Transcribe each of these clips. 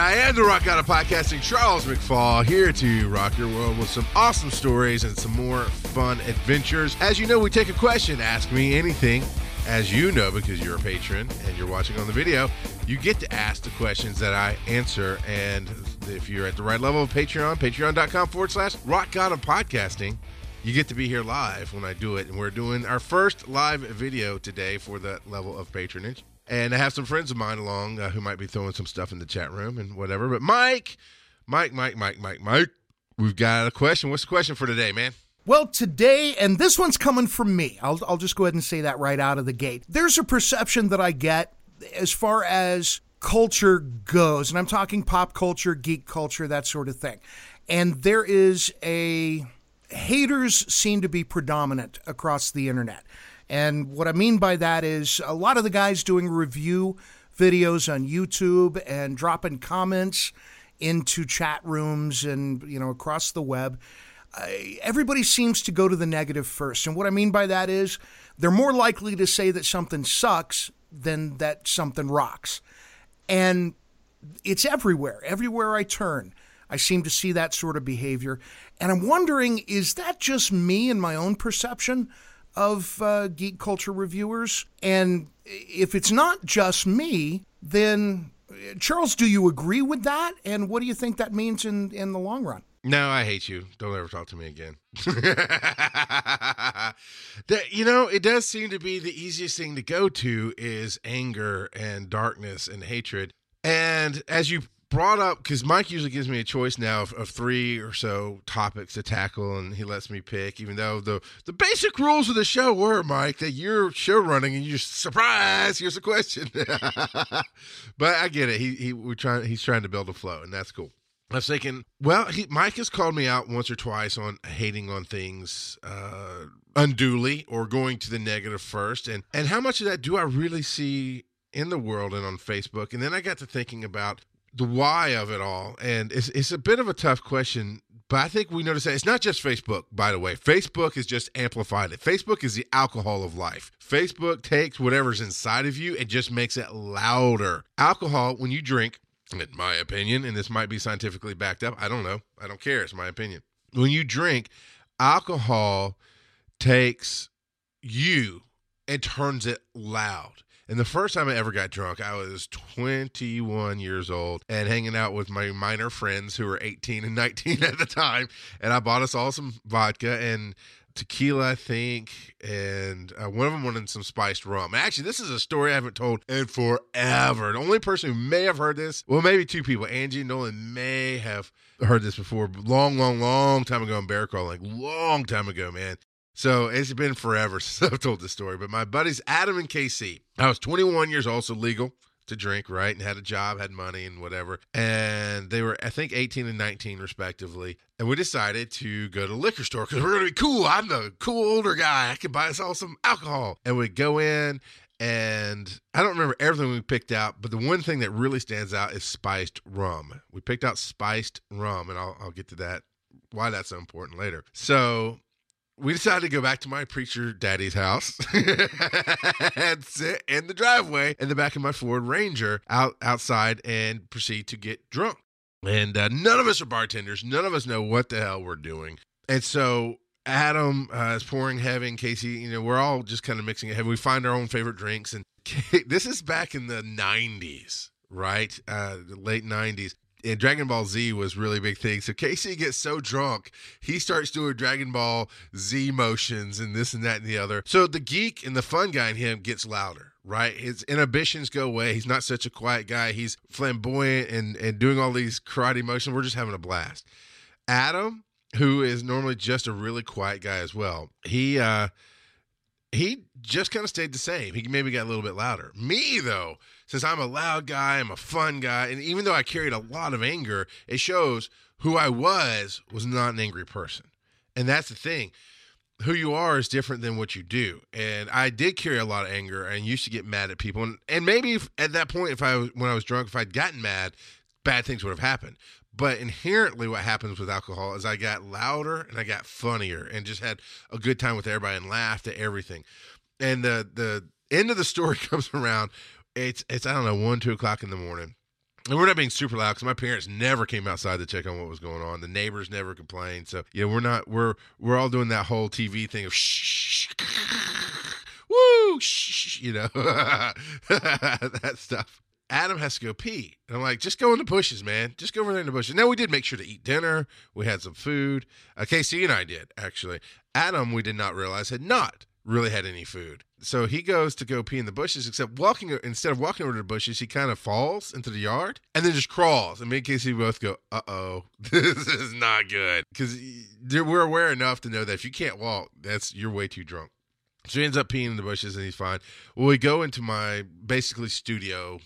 I am the Rock God of Podcasting, Charles McFall, here to rock your world with some awesome stories and some more fun adventures. As you know, we take a question, ask me anything. As you know, because you're a patron and you're watching on the video, you get to ask the questions that I answer. And if you're at the right level of Patreon, patreon.com forward slash rock God of podcasting, you get to be here live when I do it. And we're doing our first live video today for that level of patronage. And I have some friends of mine along uh, who might be throwing some stuff in the chat room and whatever. But Mike, Mike, Mike, Mike, Mike, Mike, we've got a question. What's the question for today, man? Well, today, and this one's coming from me. I'll, I'll just go ahead and say that right out of the gate. There's a perception that I get as far as culture goes, and I'm talking pop culture, geek culture, that sort of thing. And there is a haters seem to be predominant across the internet. And what I mean by that is a lot of the guys doing review videos on YouTube and dropping comments into chat rooms and you know across the web. Everybody seems to go to the negative first. And what I mean by that is they're more likely to say that something sucks than that something rocks. And it's everywhere. Everywhere I turn, I seem to see that sort of behavior. And I'm wondering is that just me and my own perception? Of uh, geek culture reviewers. And if it's not just me, then Charles, do you agree with that? And what do you think that means in, in the long run? No, I hate you. Don't ever talk to me again. that you know, it does seem to be the easiest thing to go to is anger and darkness and hatred. And as you brought up because Mike usually gives me a choice now of, of, three or so topics to tackle, and he lets me pick. Even though the the basic rules of the show were, Mike, that you're show running and you just surprise. Here's a question, but I get it. He he we're trying. He's trying to build a flow, and that's cool. I was thinking, well, he, Mike has called me out once or twice on hating on things uh, unduly or going to the negative first, and and how much of that do I really see in the world and on Facebook. And then I got to thinking about the why of it all, and it's it's a bit of a tough question. But I think we notice that it's not just Facebook, by the way. Facebook has just amplified it. Facebook is the alcohol of life. Facebook takes whatever's inside of you and just makes it louder. Alcohol, when you drink, in my opinion, and this might be scientifically backed up, I don't know. I don't care. It's my opinion. When you drink, alcohol takes you and turns it loud. And the first time I ever got drunk, I was 21 years old and hanging out with my minor friends who were 18 and 19 at the time. And I bought us all some vodka and tequila, I think, and uh, one of them wanted some spiced rum. Actually, this is a story I haven't told in forever. The only person who may have heard this, well, maybe two people, Angie and Nolan, may have heard this before, long, long, long time ago in Bear Call, like long time ago, man. So it's been forever since I've told this story. But my buddies Adam and Casey, I was 21 years old, so legal to drink, right? And had a job, had money, and whatever. And they were, I think, 18 and 19, respectively. And we decided to go to liquor store because we're going to be cool. I'm the cool older guy. I can buy us all some alcohol. And we go in, and I don't remember everything we picked out, but the one thing that really stands out is spiced rum. We picked out spiced rum, and I'll, I'll get to that, why that's so important later. So we decided to go back to my preacher daddy's house and sit in the driveway in the back of my Ford Ranger out outside and proceed to get drunk. And uh, none of us are bartenders. None of us know what the hell we're doing. And so Adam uh, is pouring heavy, and Casey, you know, we're all just kind of mixing it heavy. We find our own favorite drinks. And this is back in the 90s, right? Uh, the late 90s and Dragon Ball Z was really big thing. So Casey gets so drunk, he starts doing Dragon Ball Z motions and this and that and the other. So the geek and the fun guy in him gets louder, right? His inhibitions go away. He's not such a quiet guy. He's flamboyant and and doing all these karate motions. We're just having a blast. Adam, who is normally just a really quiet guy as well, he uh he just kind of stayed the same. He maybe got a little bit louder. Me though since I'm a loud guy, I'm a fun guy, and even though I carried a lot of anger, it shows who I was was not an angry person. And that's the thing. Who you are is different than what you do. And I did carry a lot of anger and used to get mad at people. And, and maybe if, at that point, if I when I was drunk, if I'd gotten mad, bad things would have happened. But inherently, what happens with alcohol is I got louder and I got funnier and just had a good time with everybody and laughed at everything. And the the end of the story comes around it's it's I don't know one two o'clock in the morning, And we're not being super loud because my parents never came outside to check on what was going on. The neighbors never complained. So yeah, we're not we're we're all doing that whole TV thing of shh, woo, shh, you know, that stuff. Adam has to go pee. And I'm like, just go in the bushes, man. Just go over there in the bushes. Now, we did make sure to eat dinner. We had some food. Uh, Casey and I did, actually. Adam, we did not realize, had not really had any food. So he goes to go pee in the bushes, except walking instead of walking over to the bushes, he kind of falls into the yard and then just crawls. And me and Casey both go, "Uh oh, this is not good," because we're aware enough to know that if you can't walk, that's you're way too drunk. So he ends up peeing in the bushes and he's fine. Well, we go into my basically studio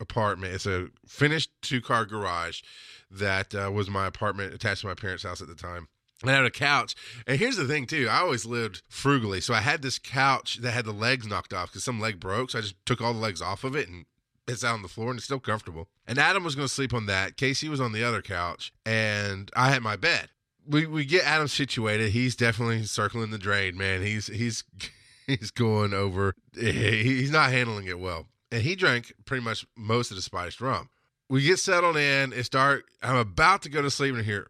apartment. It's a finished two car garage that uh, was my apartment attached to my parents' house at the time. I had a couch. And here's the thing, too. I always lived frugally. So I had this couch that had the legs knocked off because some leg broke. So I just took all the legs off of it and it's out on the floor and it's still comfortable. And Adam was going to sleep on that. Casey was on the other couch and I had my bed. We, we get Adam situated. He's definitely circling the drain, man. He's, he's, he's going over. He's not handling it well. And he drank pretty much most of the spiced rum. We get settled in and start. I'm about to go to sleep and hear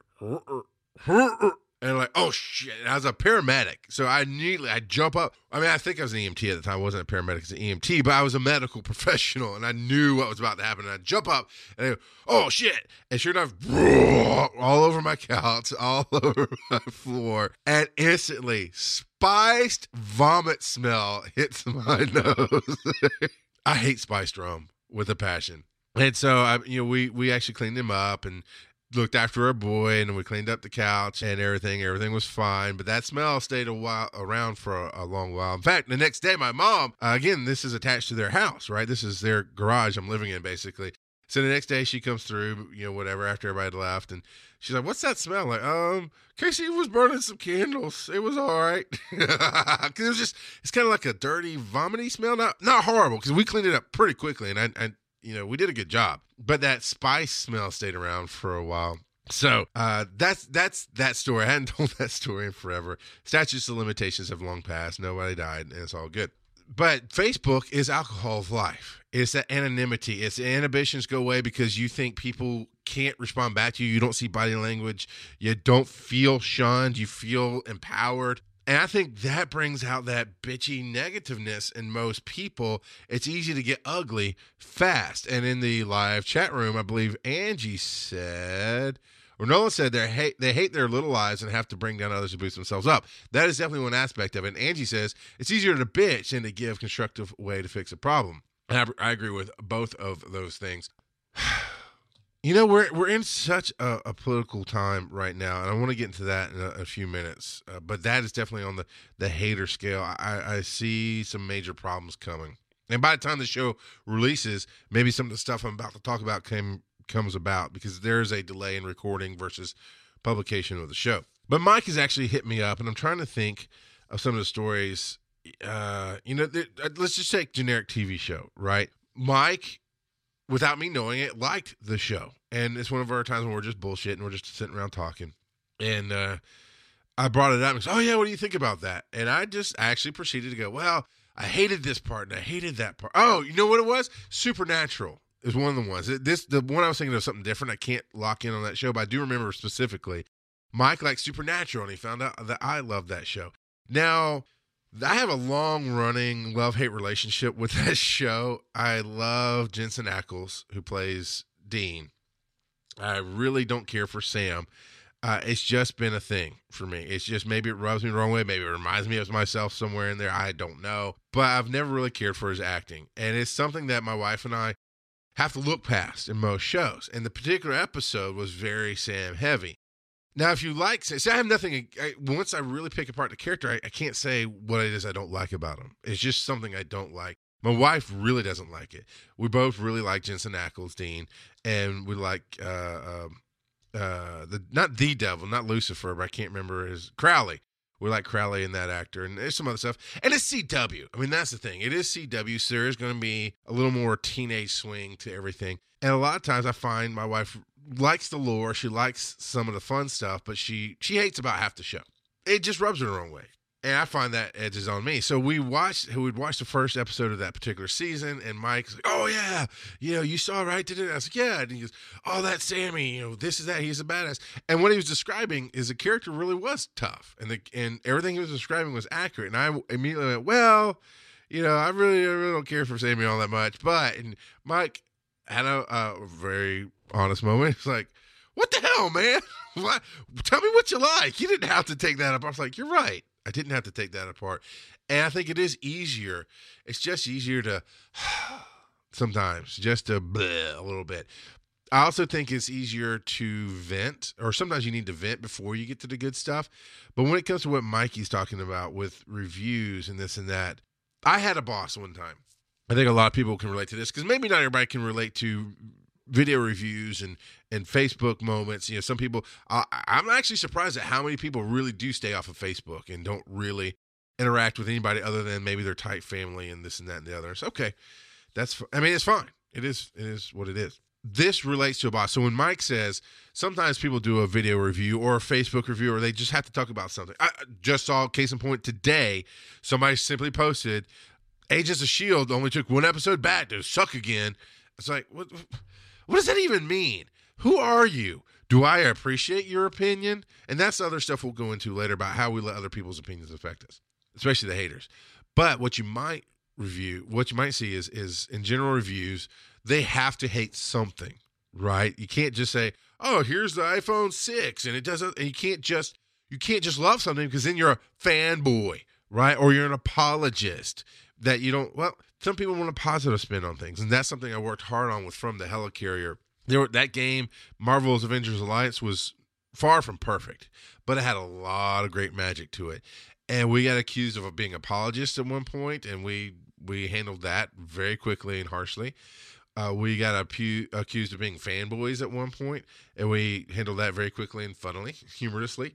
and like, oh shit! And I was a paramedic, so I immediately I jump up. I mean, I think I was an EMT at the time. I wasn't a paramedic, it's an EMT, but I was a medical professional, and I knew what was about to happen. And I jump up and I go, oh shit! And sure enough, all over my couch, all over my floor, and instantly spiced vomit smell hits my nose. I hate spiced rum with a passion. And so I, you know, we we actually cleaned him up and looked after our boy and we cleaned up the couch and everything. Everything was fine, but that smell stayed a while around for a, a long while. In fact, the next day, my mom, uh, again, this is attached to their house, right? This is their garage I'm living in, basically. So the next day she comes through, you know, whatever, after everybody left, and she's like, "What's that smell?" like, um, Casey was burning some candles. It was all right, because it was just, it's kind of like a dirty, vomity smell. Not, not horrible, because we cleaned it up pretty quickly, and I, I you know, we did a good job. But that spice smell stayed around for a while. So uh, that's that's that story. I hadn't told that story in forever. Statutes of limitations have long passed. Nobody died, and it's all good. But Facebook is alcohol of life. It's that anonymity. It's inhibitions go away because you think people can't respond back to you. You don't see body language. You don't feel shunned. You feel empowered. And I think that brings out that bitchy negativeness in most people. It's easy to get ugly fast. And in the live chat room, I believe Angie said, or Nolan said they hate they hate their little lives and have to bring down others to boost themselves up. That is definitely one aspect of it. And Angie says it's easier to bitch than to give constructive way to fix a problem. And I, I agree with both of those things. You know, we're we're in such a, a, political time right now, and I want to get into that in a, a few minutes. Uh, but that is definitely on the the hater scale. I, I see some major problems coming, and by the time the show releases, maybe some of the stuff I'm about to talk about came comes about because there is a delay in recording versus publication of the show. But Mike has actually hit me up, and I'm trying to think of some of the stories. Uh, you know, uh, let's just take generic TV show, right? Mike without me knowing it, liked the show. And it's one of our times when we're just bullshitting, we're just sitting around talking. And uh, I brought it up and said, Oh, yeah, what do you think about that? And I just actually proceeded to go, Well, I hated this part and I hated that part. Oh, you know what it was? Supernatural is one of the ones. This the one I was thinking of something different. I can't lock in on that show, but I do remember specifically. Mike liked Supernatural, and he found out that I loved that show. Now, I have a long running love hate relationship with that show. I love Jensen Ackles, who plays Dean. I really don't care for Sam. Uh, it's just been a thing for me. It's just maybe it rubs me the wrong way. Maybe it reminds me of myself somewhere in there. I don't know. But I've never really cared for his acting. And it's something that my wife and I have to look past in most shows. And the particular episode was very Sam heavy. Now, if you like, say, I have nothing. I, once I really pick apart the character, I, I, can't say what it is I don't like about him. It's just something I don't like. My wife really doesn't like it. We both really like Jensen Ackles, Dean, and we like uh, um, uh, the not the devil, not Lucifer, but I can't remember his Crowley. We like Crowley and that actor, and there's some other stuff. And it's CW. I mean, that's the thing. It is CW, so there's going to be a little more teenage swing to everything. And a lot of times, I find my wife likes the lore. She likes some of the fun stuff, but she she hates about half the show. It just rubs her the wrong way. And I find that edges on me. So we watched, we'd watched the first episode of that particular season, and Mike's like, "Oh yeah, you know, you saw right today." I was like, "Yeah," and he goes, "Oh, that's Sammy. You know, this is that. He's a badass." And what he was describing is the character really was tough, and the and everything he was describing was accurate. And I immediately went, "Well, you know, I really, I really don't care for Sammy all that much." But and Mike had a, a very honest moment. It's like, "What the hell, man? what? Tell me what you like. You didn't have to take that up." I was like, "You're right." I didn't have to take that apart. And I think it is easier. It's just easier to sometimes just to bleh a little bit. I also think it's easier to vent, or sometimes you need to vent before you get to the good stuff. But when it comes to what Mikey's talking about with reviews and this and that, I had a boss one time. I think a lot of people can relate to this because maybe not everybody can relate to video reviews and and Facebook moments. You know, some people. I, I'm actually surprised at how many people really do stay off of Facebook and don't really interact with anybody other than maybe their tight family and this and that and the other. It's okay. That's. I mean, it's fine. It is. It is what it is. This relates to a boss. So when Mike says sometimes people do a video review or a Facebook review or they just have to talk about something. I just saw case in point today. Somebody simply posted, "Agents of Shield only took one episode back to suck again." It's like what what does that even mean? Who are you? Do I appreciate your opinion? And that's the other stuff we'll go into later about how we let other people's opinions affect us, especially the haters. But what you might review, what you might see is is in general reviews, they have to hate something, right? You can't just say, "Oh, here's the iPhone 6," and it doesn't and you can't just you can't just love something because then you're a fanboy, right? Or you're an apologist that you don't well, some people want a positive spin on things, and that's something I worked hard on with from the helicarrier. There, that game, Marvel's Avengers Alliance, was far from perfect, but it had a lot of great magic to it. And we got accused of being apologists at one point, and we we handled that very quickly and harshly. Uh, we got accused of being fanboys at one point, and we handled that very quickly and funnily, humorously.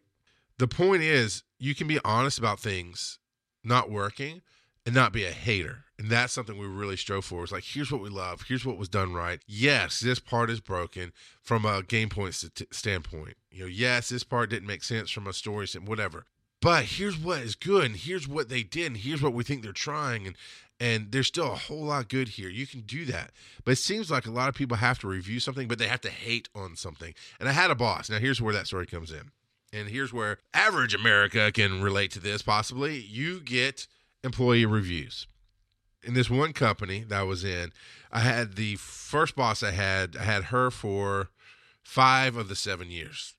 The point is, you can be honest about things not working and not be a hater. And that's something we really strove for. It's like, here's what we love. Here's what was done right. Yes, this part is broken from a game point st- standpoint. You know, yes, this part didn't make sense from a story standpoint, whatever. But here's what is good, and here's what they did, and here's what we think they're trying, and and there's still a whole lot good here. You can do that. But it seems like a lot of people have to review something, but they have to hate on something. And I had a boss. Now here's where that story comes in. And here's where average America can relate to this possibly. You get employee reviews. In this one company that I was in, I had the first boss I had, I had her for five of the seven years.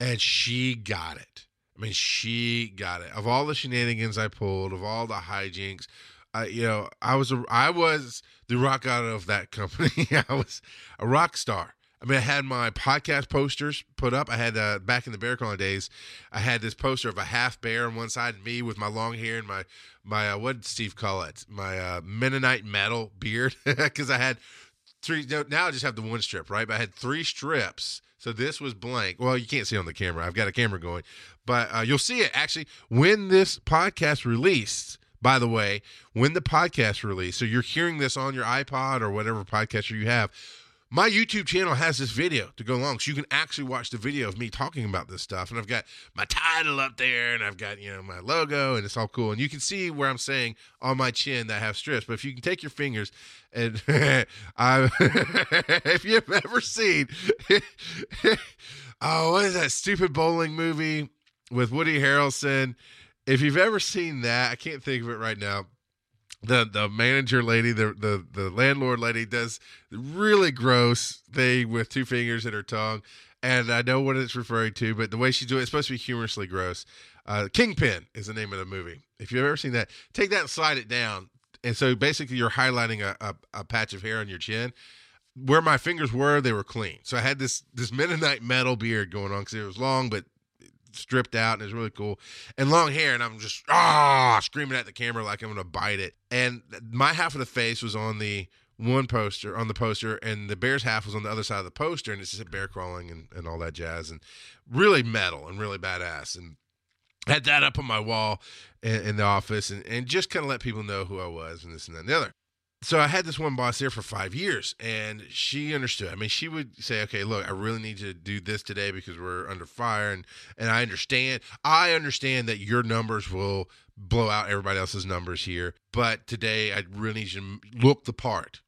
And she got it. I mean, she got it. Of all the shenanigans I pulled, of all the hijinks, I, you know, I was a, I was the rock out of that company. I was a rock star. I mean, I had my podcast posters put up. I had uh, back in the bear crawling days, I had this poster of a half bear on one side, and me with my long hair and my my uh, what did Steve call it? My uh, Mennonite metal beard, because I had three. Now I just have the one strip, right? But I had three strips. So this was blank. Well, you can't see on the camera. I've got a camera going, but uh, you'll see it actually when this podcast released. By the way, when the podcast released, so you're hearing this on your iPod or whatever podcaster you have my YouTube channel has this video to go along, so you can actually watch the video of me talking about this stuff. And I've got my title up there, and I've got you know my logo, and it's all cool. And you can see where I'm saying on my chin that I have strips. But if you can take your fingers and I, if you've ever seen, oh, what is that stupid bowling movie with Woody Harrelson? If you've ever seen that, I can't think of it right now the the manager lady, the the the landlord lady does really gross thing with two fingers in her tongue, and I know what it's referring to, but the way she's doing it, it's supposed to be humorously gross. Uh, Kingpin is the name of the movie. If you've ever seen that, take that and slide it down. And so basically, you're highlighting a, a, a patch of hair on your chin. Where my fingers were, they were clean. So I had this this Mennonite metal beard going on because it was long, but stripped out and it's really cool. And long hair and i'm just ah screaming at the camera like i'm gonna bite it. And my half of the face was on the one poster on the poster and the bear's half was on the other side of the poster and it's just a bear crawling and, and all that jazz and really metal and really badass. And had that up on my wall in, in the office and, and just kind of let people know who i was and this and that and the other so I had this one boss there for five years, and she understood. I mean, she would say, "Okay, look, I really need to do this today because we're under fire, and and I understand. I understand that your numbers will blow out everybody else's numbers here, but today I really need you to look the part."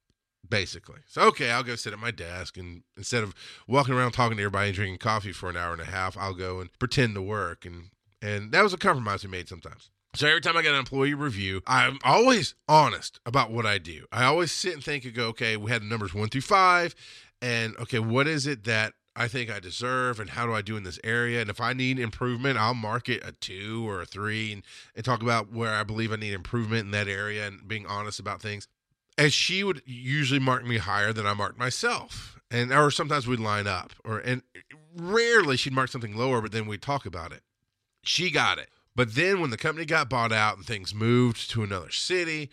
Basically, so okay, I'll go sit at my desk, and instead of walking around talking to everybody and drinking coffee for an hour and a half, I'll go and pretend to work, and and that was a compromise we made sometimes. So every time I get an employee review, I'm always honest about what I do. I always sit and think and go, okay, we had the numbers one through five, and okay, what is it that I think I deserve, and how do I do in this area? And if I need improvement, I'll mark it a two or a three, and, and talk about where I believe I need improvement in that area, and being honest about things. And she would usually mark me higher than I marked myself, and or sometimes we'd line up, or and rarely she'd mark something lower, but then we'd talk about it. She got it. But then when the company got bought out and things moved to another city,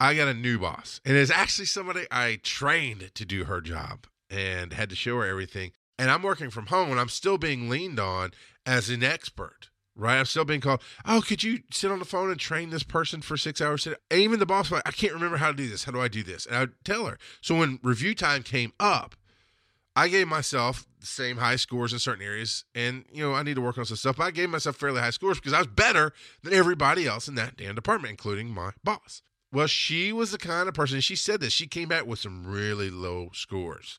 I got a new boss. And it's actually somebody I trained to do her job and had to show her everything. And I'm working from home and I'm still being leaned on as an expert, right? I'm still being called, oh, could you sit on the phone and train this person for six hours? And even the boss like, I can't remember how to do this. How do I do this? And I'd tell her. So when review time came up, I gave myself the same high scores in certain areas, and you know I need to work on some stuff. But I gave myself fairly high scores because I was better than everybody else in that damn department, including my boss. Well, she was the kind of person. She said this. She came back with some really low scores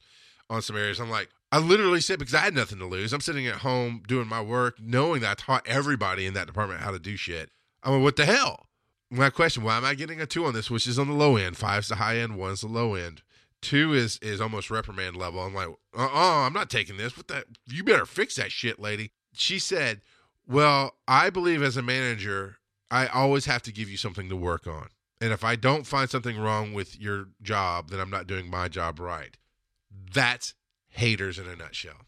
on some areas. I'm like, I literally said because I had nothing to lose. I'm sitting at home doing my work, knowing that I taught everybody in that department how to do shit. I'm like, what the hell? My question: Why am I getting a two on this, which is on the low end? Five's the high end, one's the low end. Two is is almost reprimand level. I'm like, uh uh-uh, I'm not taking this. What that? You better fix that shit, lady. She said, Well, I believe as a manager, I always have to give you something to work on. And if I don't find something wrong with your job, then I'm not doing my job right. That's haters in a nutshell.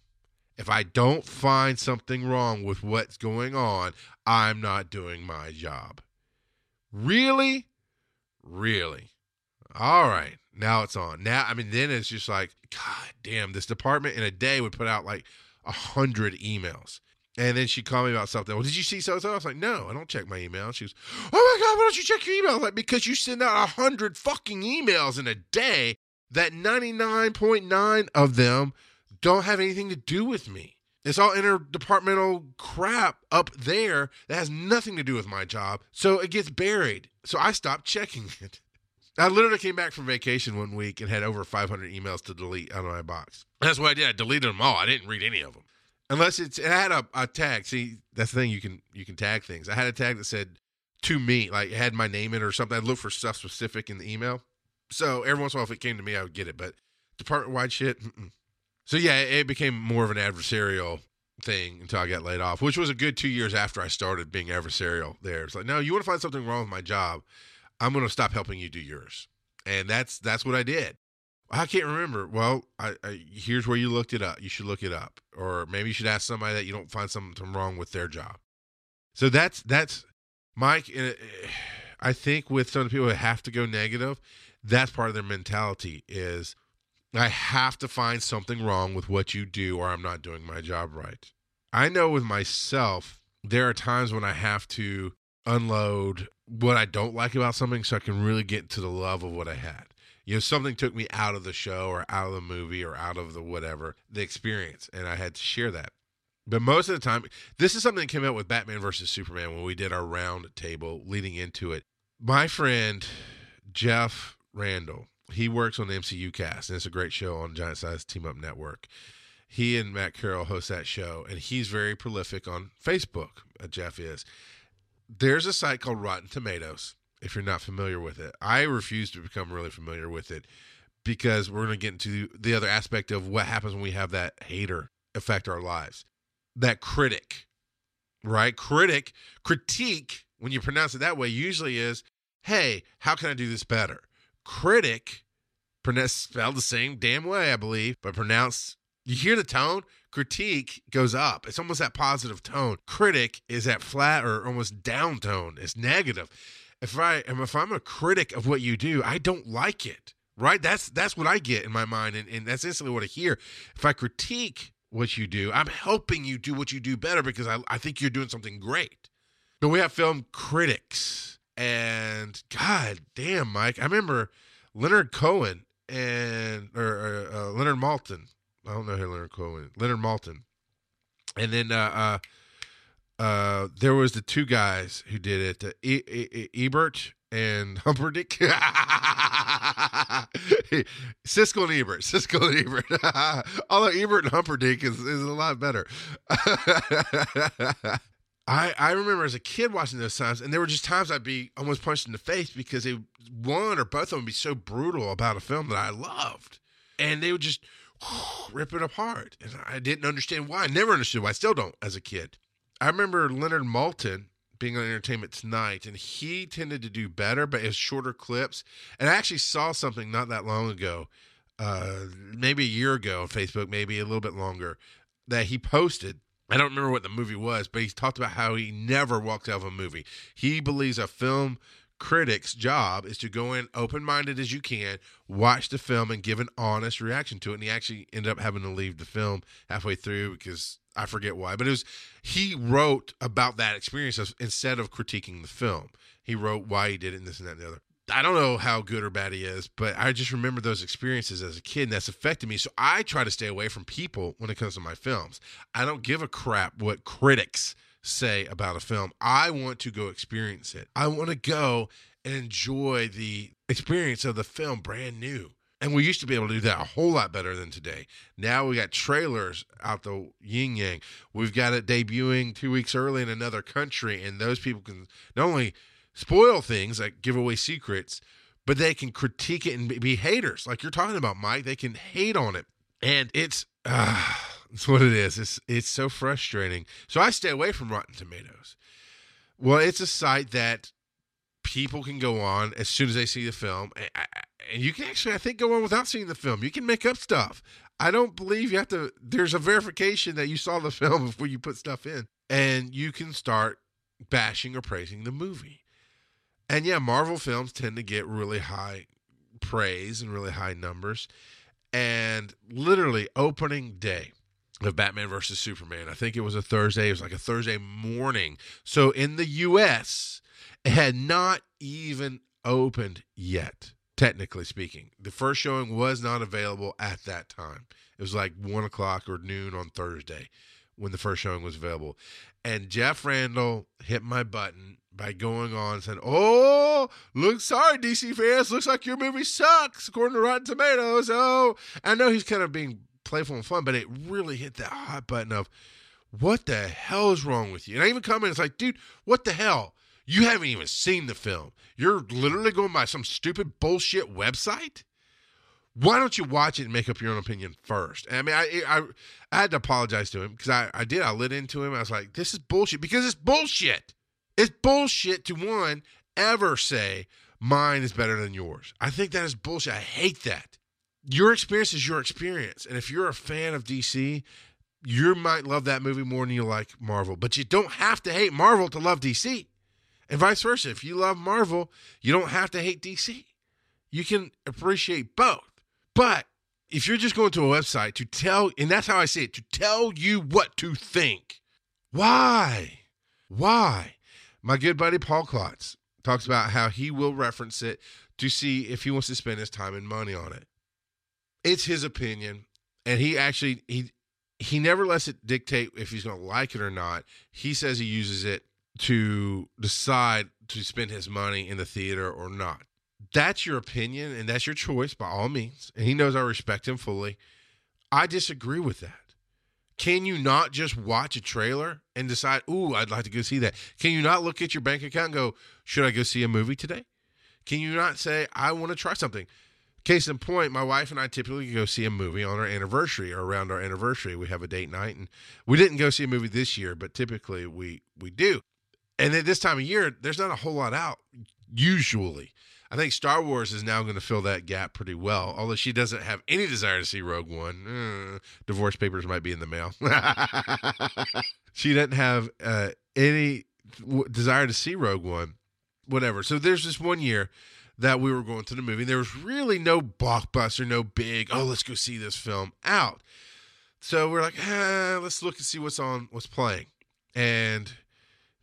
If I don't find something wrong with what's going on, I'm not doing my job. Really? Really? All right now it's on. Now, I mean, then it's just like, God damn, this department in a day would put out like a hundred emails. And then she called me about something. Well, did you see so so? I was like, no, I don't check my email. She was, oh my God, why don't you check your email? I was like, because you send out a hundred fucking emails in a day that 99.9 of them don't have anything to do with me. It's all interdepartmental crap up there that has nothing to do with my job. So it gets buried. So I stopped checking it. I literally came back from vacation one week and had over 500 emails to delete out of my box. That's what I did. I deleted them all. I didn't read any of them, unless it's. I had a, a tag. See, that's the thing. You can you can tag things. I had a tag that said to me, like had my name in it or something. I'd look for stuff specific in the email. So every once in a while, if it came to me, I would get it. But department wide shit. Mm-mm. So yeah, it became more of an adversarial thing until I got laid off, which was a good two years after I started being adversarial. There, it's like, no, you want to find something wrong with my job I'm going to stop helping you do yours. And that's that's what I did. I can't remember. Well, I, I, here's where you looked it up. You should look it up, or maybe you should ask somebody that you don't find something wrong with their job. So that's that's Mike. Uh, I think with some people that have to go negative, that's part of their mentality is I have to find something wrong with what you do, or I'm not doing my job right. I know with myself, there are times when I have to unload what I don't like about something so I can really get to the love of what I had. You know, something took me out of the show or out of the movie or out of the whatever, the experience, and I had to share that. But most of the time, this is something that came out with Batman versus Superman when we did our round table leading into it. My friend Jeff Randall, he works on the MCU cast, and it's a great show on Giant Size Team Up Network. He and Matt Carroll host that show, and he's very prolific on Facebook. Uh, Jeff is, there's a site called Rotten Tomatoes. If you're not familiar with it, I refuse to become really familiar with it because we're going to get into the other aspect of what happens when we have that hater affect our lives. That critic, right? Critic, critique, when you pronounce it that way, usually is, hey, how can I do this better? Critic, pronounced spelled the same damn way, I believe, but pronounced, you hear the tone? Critique goes up. It's almost that positive tone. Critic is that flat or almost down tone. It's negative. If I if I'm a critic of what you do, I don't like it. Right? That's that's what I get in my mind, and, and that's instantly what I hear. If I critique what you do, I'm helping you do what you do better because I, I think you're doing something great. But we have film critics, and God damn, Mike, I remember Leonard Cohen and or, uh, Leonard Maltin. I don't know who Leonard Cohen. Leonard Maltin, and then uh, uh, uh, there was the two guys who did it, uh, e- e- Ebert and Humperdinck. Siskel and Ebert. Siskel and Ebert. Although Ebert and Humperdinck is, is a lot better. I, I remember as a kid watching those times, and there were just times I'd be almost punched in the face because they one or both of them would be so brutal about a film that I loved, and they would just rip it apart, and I didn't understand why. I never understood why. I still don't as a kid. I remember Leonard Maltin being on Entertainment Tonight, and he tended to do better, but as shorter clips. And I actually saw something not that long ago, uh, maybe a year ago on Facebook, maybe a little bit longer, that he posted. I don't remember what the movie was, but he talked about how he never walked out of a movie. He believes a film critic's job is to go in open minded as you can, watch the film, and give an honest reaction to it. And he actually ended up having to leave the film halfway through because I forget why, but it was he wrote about that experience of, instead of critiquing the film. He wrote why he did it and this and that and the other. I don't know how good or bad he is, but I just remember those experiences as a kid and that's affected me. So I try to stay away from people when it comes to my films. I don't give a crap what critics say about a film. I want to go experience it. I want to go and enjoy the experience of the film brand new. And we used to be able to do that a whole lot better than today. Now we got trailers out the yin yang. We've got it debuting two weeks early in another country, and those people can not only spoil things like give away secrets, but they can critique it and be haters, like you're talking about, Mike. They can hate on it, and it's uh, it's what it is. It's it's so frustrating. So I stay away from Rotten Tomatoes. Well, it's a site that people can go on as soon as they see the film. And you can actually, I think, go on without seeing the film. You can make up stuff. I don't believe you have to, there's a verification that you saw the film before you put stuff in. And you can start bashing or praising the movie. And yeah, Marvel films tend to get really high praise and really high numbers. And literally, opening day of Batman versus Superman, I think it was a Thursday, it was like a Thursday morning. So in the US, it had not even opened yet, technically speaking. The first showing was not available at that time. It was like one o'clock or noon on Thursday when the first showing was available. And Jeff Randall hit my button by going on and saying, Oh, look, sorry, DC fans. Looks like your movie sucks, according to Rotten Tomatoes. Oh, I know he's kind of being playful and fun, but it really hit that hot button of, What the hell is wrong with you? And I even commented, It's like, dude, what the hell? You haven't even seen the film. You're literally going by some stupid bullshit website. Why don't you watch it and make up your own opinion first? I mean, I I, I had to apologize to him because I, I did. I lit into him. I was like, this is bullshit because it's bullshit. It's bullshit to one ever say mine is better than yours. I think that is bullshit. I hate that. Your experience is your experience. And if you're a fan of DC, you might love that movie more than you like Marvel. But you don't have to hate Marvel to love DC. And vice versa. If you love Marvel, you don't have to hate DC. You can appreciate both. But if you're just going to a website to tell, and that's how I see it, to tell you what to think, why? Why? My good buddy Paul Klotz talks about how he will reference it to see if he wants to spend his time and money on it. It's his opinion, and he actually he he never lets it dictate if he's going to like it or not. He says he uses it to decide to spend his money in the theater or not. That's your opinion and that's your choice by all means. And he knows I respect him fully. I disagree with that. Can you not just watch a trailer and decide, ooh, I'd like to go see that? Can you not look at your bank account and go, should I go see a movie today? Can you not say, I want to try something? Case in point, my wife and I typically go see a movie on our anniversary or around our anniversary. We have a date night, and we didn't go see a movie this year, but typically we we do. And at this time of year, there's not a whole lot out usually. I think Star Wars is now going to fill that gap pretty well. Although she doesn't have any desire to see Rogue One, uh, divorce papers might be in the mail. she doesn't have uh, any desire to see Rogue One, whatever. So there's this one year that we were going to the movie. There was really no blockbuster, no big. Oh, let's go see this film out. So we're like, eh, let's look and see what's on, what's playing, and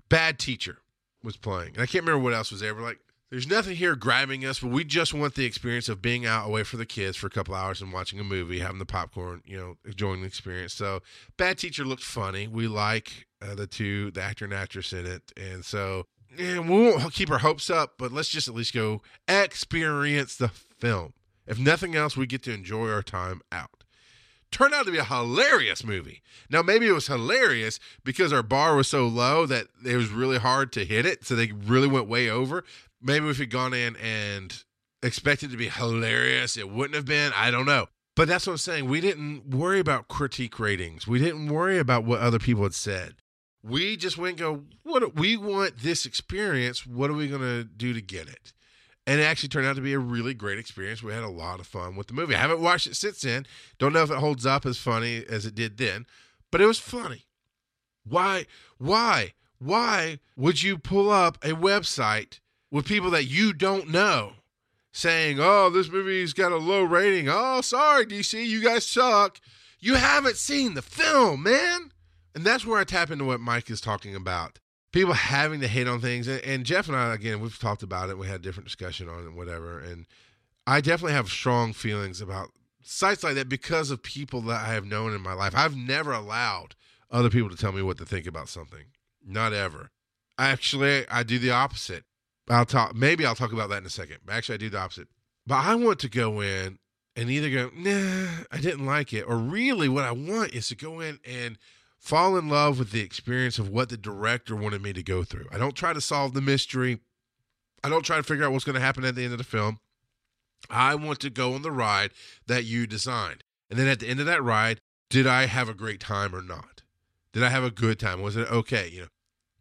Bad Teacher was playing. And I can't remember what else was there. We're like, There's nothing here grabbing us, but we just want the experience of being out away for the kids for a couple hours and watching a movie, having the popcorn, you know, enjoying the experience. So, Bad Teacher looked funny. We like uh, the two, the actor and actress in it, and so yeah, we won't keep our hopes up, but let's just at least go experience the film. If nothing else, we get to enjoy our time out. Turned out to be a hilarious movie. Now, maybe it was hilarious because our bar was so low that it was really hard to hit it, so they really went way over maybe if we'd gone in and expected to be hilarious, it wouldn't have been. I don't know. But that's what I'm saying. We didn't worry about critique ratings. We didn't worry about what other people had said. We just went go, what we want this experience. What are we going to do to get it? And it actually turned out to be a really great experience. We had a lot of fun with the movie. I haven't watched it since then. Don't know if it holds up as funny as it did then, but it was funny. Why, why, why would you pull up a website with people that you don't know saying, oh, this movie's got a low rating. Oh, sorry, DC, you guys suck. You haven't seen the film, man. And that's where I tap into what Mike is talking about. People having to hate on things. And Jeff and I, again, we've talked about it. We had a different discussion on it, whatever. And I definitely have strong feelings about sites like that because of people that I have known in my life. I've never allowed other people to tell me what to think about something. Not ever. Actually, I do the opposite. I'll talk. Maybe I'll talk about that in a second. Actually, I do the opposite. But I want to go in and either go, nah, I didn't like it, or really, what I want is to go in and fall in love with the experience of what the director wanted me to go through. I don't try to solve the mystery. I don't try to figure out what's going to happen at the end of the film. I want to go on the ride that you designed. And then at the end of that ride, did I have a great time or not? Did I have a good time? Was it okay? You know,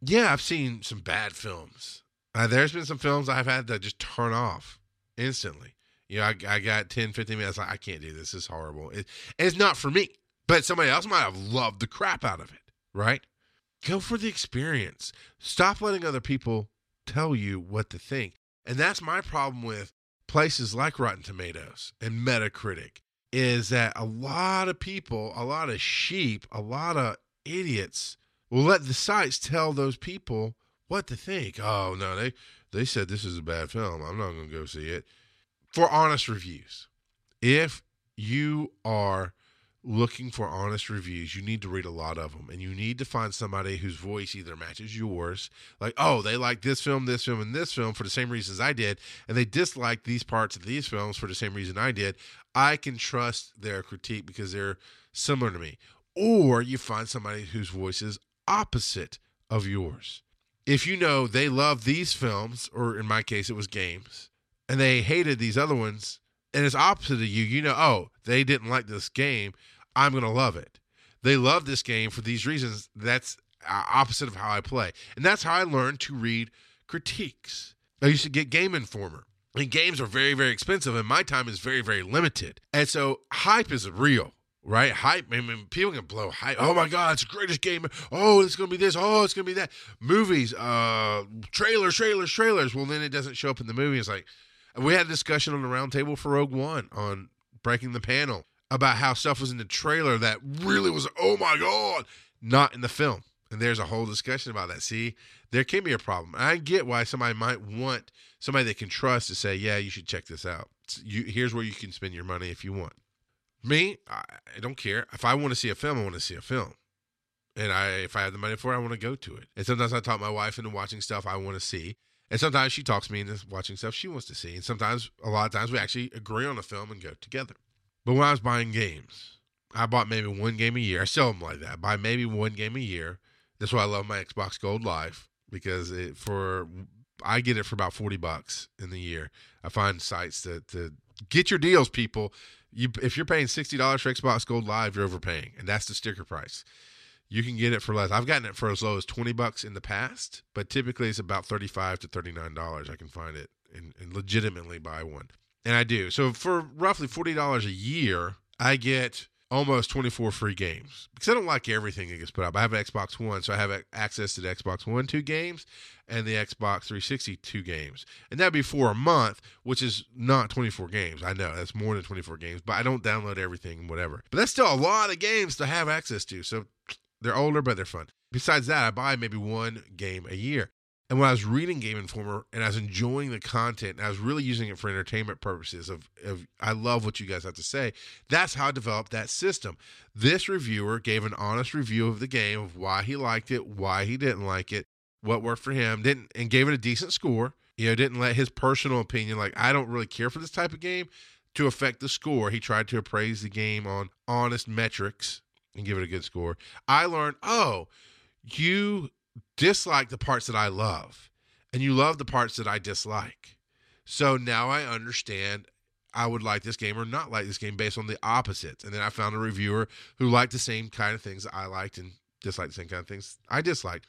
yeah, I've seen some bad films. Uh, there's been some films I've had to just turn off instantly. You know, I, I got 10, 15 minutes. Like, I can't do this. This is horrible. It, it's not for me, but somebody else might have loved the crap out of it, right? Go for the experience. Stop letting other people tell you what to think. And that's my problem with places like Rotten Tomatoes and Metacritic is that a lot of people, a lot of sheep, a lot of idiots will let the sites tell those people what to think. Oh no, they they said this is a bad film. I'm not going to go see it. For honest reviews, if you are looking for honest reviews, you need to read a lot of them, and you need to find somebody whose voice either matches yours, like oh they like this film, this film, and this film for the same reasons I did, and they dislike these parts of these films for the same reason I did. I can trust their critique because they're similar to me. Or you find somebody whose voice is opposite of yours if you know they love these films, or in my case, it was games, and they hated these other ones, and it's opposite of you, you know, oh, they didn't like this game. I'm going to love it. They love this game for these reasons. That's uh, opposite of how I play. And that's how I learned to read critiques. I used to get Game Informer. And games are very, very expensive, and my time is very, very limited. And so hype is real right? Hype. I mean, people can blow hype. Oh my God, it's the greatest game. Oh, it's gonna be this. Oh, it's gonna be that. Movies, uh, trailers, trailers, trailers. Well, then it doesn't show up in the movie. It's like we had a discussion on the roundtable for Rogue One on breaking the panel about how stuff was in the trailer that really was. Oh my God, not in the film. And there's a whole discussion about that. See, there can be a problem. I get why somebody might want somebody they can trust to say, "Yeah, you should check this out." You, here's where you can spend your money if you want. Me, I, I don't care. If I want to see a film, I want to see a film. And I, if I have the money for it, I want to go to it. And sometimes I talk my wife into watching stuff I want to see. And sometimes she talks me into watching stuff she wants to see. And sometimes, a lot of times, we actually agree on a film and go together. But when I was buying games, I bought maybe one game a year. I still am like that. Buy maybe one game a year. That's why I love my Xbox Gold Live because it, for I get it for about forty bucks in the year. I find sites to to get your deals, people you if you're paying sixty dollars for Xbox Gold Live, you're overpaying, and that's the sticker price. You can get it for less. I've gotten it for as low as twenty bucks in the past, but typically it's about thirty-five to thirty-nine dollars. I can find it and, and legitimately buy one, and I do. So for roughly forty dollars a year, I get almost 24 free games because I don't like everything that gets put up. I have an Xbox One, so I have access to the Xbox One two games and the Xbox 360 two games, and that'd be for a month, which is not 24 games. I know that's more than 24 games, but I don't download everything, whatever. But that's still a lot of games to have access to. So they're older, but they're fun. Besides that, I buy maybe one game a year. And when I was reading Game Informer and I was enjoying the content and I was really using it for entertainment purposes of, of I love what you guys have to say, that's how I developed that system. This reviewer gave an honest review of the game of why he liked it, why he didn't like it, what worked for him, didn't and gave it a decent score. You know, didn't let his personal opinion, like I don't really care for this type of game, to affect the score. He tried to appraise the game on honest metrics and give it a good score. I learned, oh, you dislike the parts that I love and you love the parts that I dislike. So now I understand I would like this game or not like this game based on the opposites. And then I found a reviewer who liked the same kind of things I liked and disliked the same kind of things I disliked.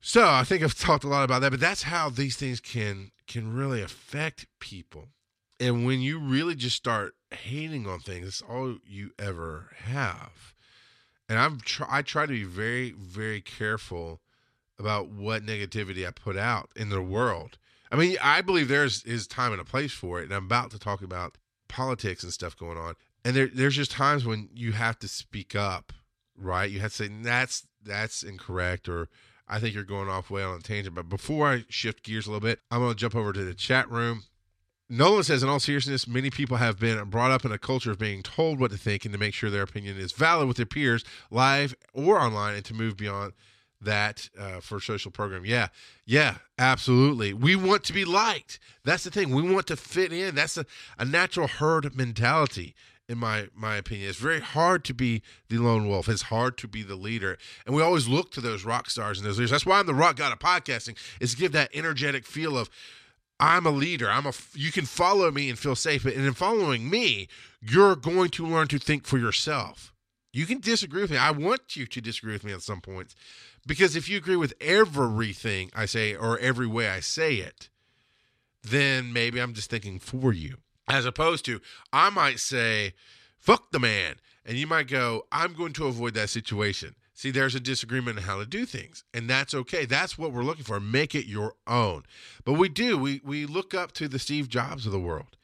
So I think I've talked a lot about that, but that's how these things can can really affect people. And when you really just start hating on things, it's all you ever have. And I'm try I try to be very very careful about what negativity I put out in the world. I mean, I believe there's is time and a place for it, and I'm about to talk about politics and stuff going on. And there, there's just times when you have to speak up, right? You have to say that's that's incorrect, or I think you're going off way on a tangent. But before I shift gears a little bit, I'm going to jump over to the chat room. Nolan says, in all seriousness, many people have been brought up in a culture of being told what to think and to make sure their opinion is valid with their peers, live or online, and to move beyond that uh, for social program. Yeah, yeah, absolutely. We want to be liked. That's the thing. We want to fit in. That's a, a natural herd mentality in my my opinion. It's very hard to be the lone wolf. It's hard to be the leader, and we always look to those rock stars and those leaders. That's why I'm the rock god of podcasting. Is to give that energetic feel of I'm a leader. I'm a. You can follow me and feel safe, and in following me, you're going to learn to think for yourself. You can disagree with me. I want you to disagree with me at some points, because if you agree with everything I say or every way I say it, then maybe I'm just thinking for you as opposed to I might say, fuck the man. And you might go, I'm going to avoid that situation. See, there's a disagreement on how to do things, and that's okay. That's what we're looking for. Make it your own. But we do. We we look up to the Steve Jobs of the world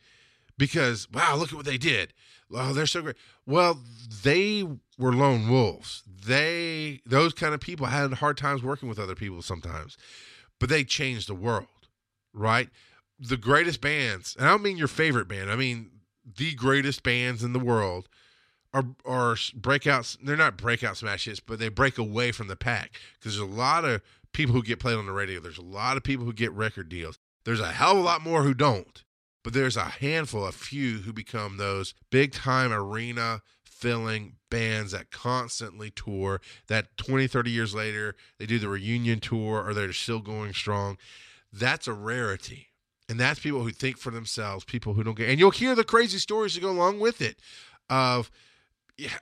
because wow, look at what they did. Oh, they're so great. Well, they were lone wolves. They those kind of people had hard times working with other people sometimes, but they changed the world, right? the greatest bands, and I don't mean your favorite band, I mean the greatest bands in the world are are breakouts. They're not breakout smash hits, but they break away from the pack because there's a lot of people who get played on the radio. There's a lot of people who get record deals. There's a hell of a lot more who don't, but there's a handful, a few who become those big time arena filling bands that constantly tour that 20 30 years later they do the reunion tour or they're still going strong that's a rarity and that's people who think for themselves, people who don't get. And you'll hear the crazy stories that go along with it. Of,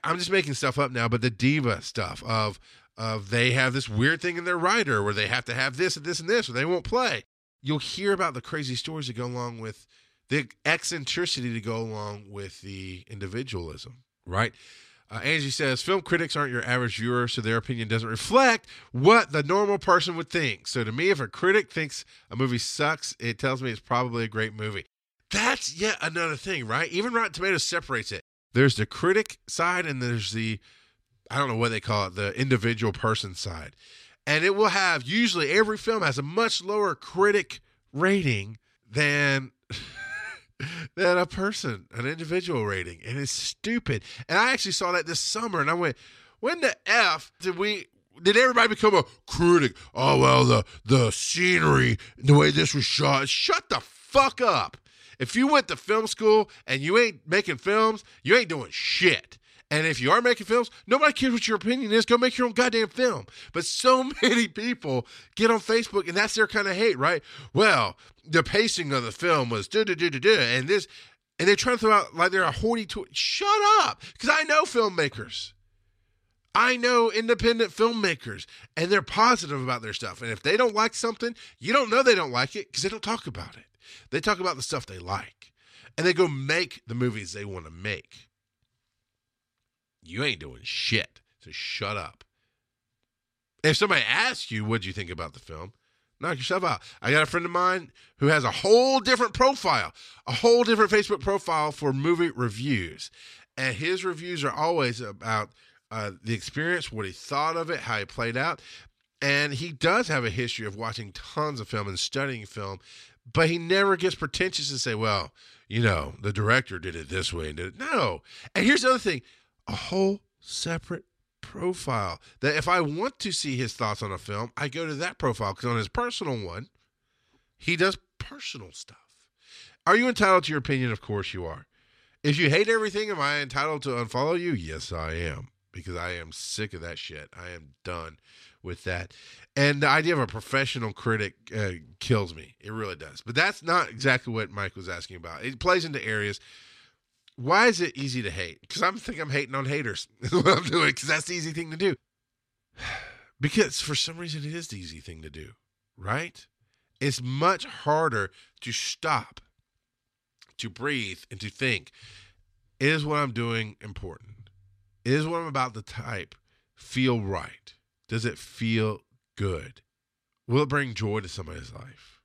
I'm just making stuff up now, but the diva stuff of of they have this weird thing in their rider where they have to have this and this and this, or they won't play. You'll hear about the crazy stories that go along with the eccentricity to go along with the individualism, right? Uh, Angie says film critics aren't your average viewer, so their opinion doesn't reflect what the normal person would think. So to me, if a critic thinks a movie sucks, it tells me it's probably a great movie. That's yet another thing, right? Even Rotten Tomatoes separates it. There's the critic side and there's the I don't know what they call it, the individual person side. And it will have usually every film has a much lower critic rating than than a person, an individual rating. And it's stupid. And I actually saw that this summer and I went, when the F did we did everybody become a critic? Oh well the the scenery, the way this was shot. Shut the fuck up. If you went to film school and you ain't making films, you ain't doing shit. And if you are making films, nobody cares what your opinion is. Go make your own goddamn film. But so many people get on Facebook and that's their kind of hate, right? Well, the pacing of the film was da da da da da, and this, and they're trying to throw out like they're a hoity toity. Shut up, because I know filmmakers. I know independent filmmakers, and they're positive about their stuff. And if they don't like something, you don't know they don't like it because they don't talk about it. They talk about the stuff they like, and they go make the movies they want to make. You ain't doing shit, so shut up. If somebody asks you, what'd you think about the film? Knock yourself out. I got a friend of mine who has a whole different profile, a whole different Facebook profile for movie reviews. And his reviews are always about uh, the experience, what he thought of it, how it played out. And he does have a history of watching tons of film and studying film, but he never gets pretentious and say, well, you know, the director did it this way and did it. No. And here's the other thing a whole separate profile that if I want to see his thoughts on a film, I go to that profile because on his personal one, he does personal stuff. Are you entitled to your opinion? Of course you are. If you hate everything, am I entitled to unfollow you? Yes, I am because I am sick of that shit. I am done with that. And the idea of a professional critic uh, kills me. It really does. But that's not exactly what Mike was asking about. It plays into areas. Why is it easy to hate? Because I'm think I'm hating on haters. Is what I'm doing. Because that's the easy thing to do. Because for some reason it is the easy thing to do, right? It's much harder to stop, to breathe, and to think. Is what I'm doing important? Is what I'm about to type feel right? Does it feel good? Will it bring joy to somebody's life?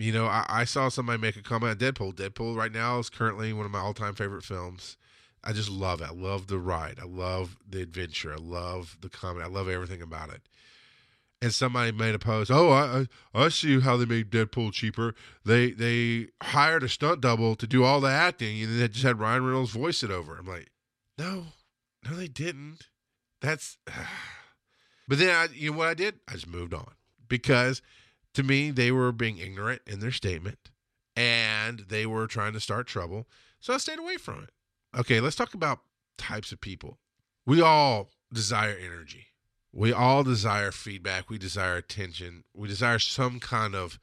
You know, I, I saw somebody make a comment on Deadpool. Deadpool right now is currently one of my all time favorite films. I just love it. I love the ride. I love the adventure. I love the comedy. I love everything about it. And somebody made a post. Oh, I I, see how they made Deadpool cheaper. They they hired a stunt double to do all the acting, and they just had Ryan Reynolds voice it over. I'm like, no, no, they didn't. That's. But then I, you know what I did? I just moved on because to me they were being ignorant in their statement and they were trying to start trouble. So I stayed away from it. Okay, let's talk about types of people. We all desire energy. We all desire feedback. We desire attention. We desire some kind of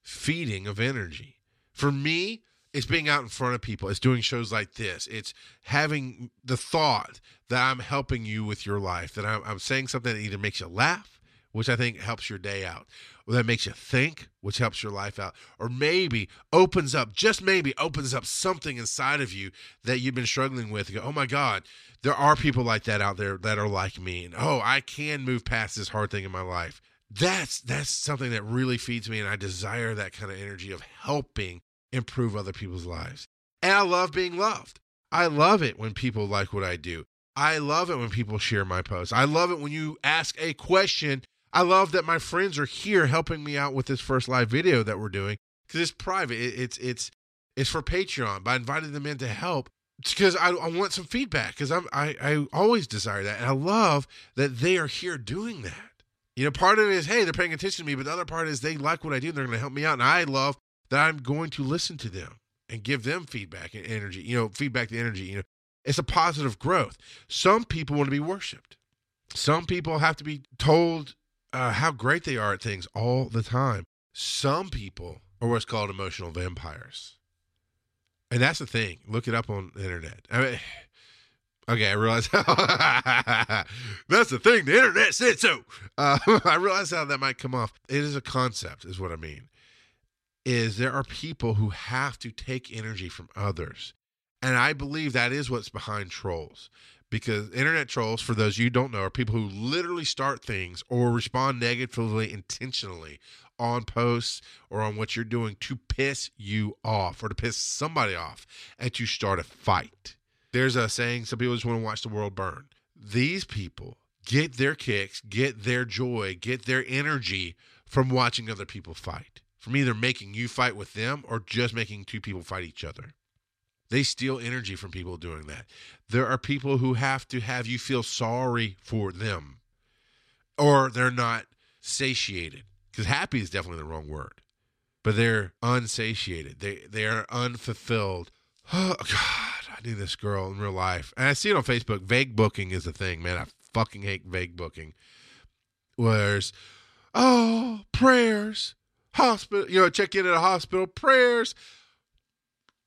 feeding of energy. For me, it's being out in front of people. It's doing shows like this. It's having the thought that I'm helping you with your life, that I'm, I'm saying something that either makes you laugh, which I think helps your day out, or that makes you think, which helps your life out, or maybe opens up, just maybe opens up something inside of you that you've been struggling with. Go, oh my God, there are people like that out there that are like me. And oh, I can move past this hard thing in my life. That's that's something that really feeds me, and I desire that kind of energy of helping improve other people's lives. And I love being loved. I love it when people like what I do. I love it when people share my posts. I love it when you ask a question. I love that my friends are here helping me out with this first live video that we're doing because it's private. It, it's it's it's for Patreon. But I invited them in to help because I, I want some feedback because I'm I, I always desire that and I love that they are here doing that. You know, part of it is hey they're paying attention to me, but the other part is they like what I do. And they're going to help me out, and I love that I'm going to listen to them and give them feedback and energy, you know, feedback the energy. You know, it's a positive growth. Some people want to be worshiped. Some people have to be told uh, how great they are at things all the time. Some people are what's called emotional vampires. And that's the thing. Look it up on the internet. I mean, okay, I realize that's the thing. The internet said so. Uh, I realize how that might come off. It is a concept, is what I mean is there are people who have to take energy from others. And I believe that is what's behind trolls. Because internet trolls, for those you don't know, are people who literally start things or respond negatively intentionally on posts or on what you're doing to piss you off or to piss somebody off and to start a fight. There's a saying some people just want to watch the world burn. These people get their kicks, get their joy, get their energy from watching other people fight from either making you fight with them or just making two people fight each other. They steal energy from people doing that. There are people who have to have you feel sorry for them or they're not satiated because happy is definitely the wrong word, but they're unsatiated. They, they are unfulfilled. Oh, God, I knew this girl in real life. And I see it on Facebook. Vague booking is a thing, man. I fucking hate vague booking. Where's, oh, prayers hospital, you know, check in at a hospital, prayers.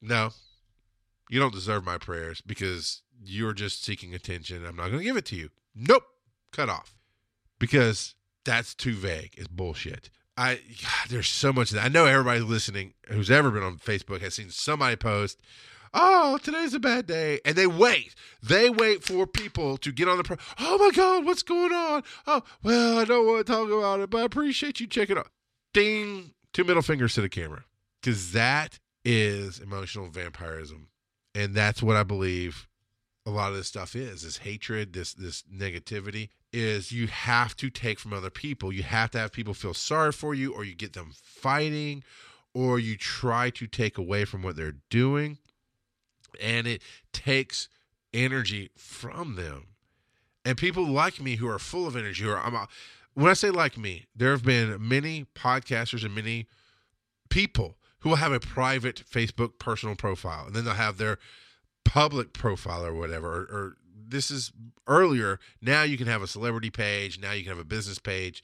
No, you don't deserve my prayers because you're just seeking attention. I'm not going to give it to you. Nope, cut off because that's too vague. It's bullshit. I God, there's so much that I know everybody listening who's ever been on Facebook has seen somebody post, "Oh, today's a bad day," and they wait. They wait for people to get on the. Pro- oh my God, what's going on? Oh, well, I don't want to talk about it, but I appreciate you checking out ding, two middle fingers to the camera. Because that is emotional vampirism. And that's what I believe a lot of this stuff is this hatred, this this negativity. is you have to take from other people. You have to have people feel sorry for you, or you get them fighting, or you try to take away from what they're doing. And it takes energy from them. And people like me who are full of energy, or I'm, when I say like me, there have been many podcasters and many people who will have a private Facebook personal profile, and then they'll have their public profile or whatever, or, or this is earlier. Now you can have a celebrity page. Now you can have a business page,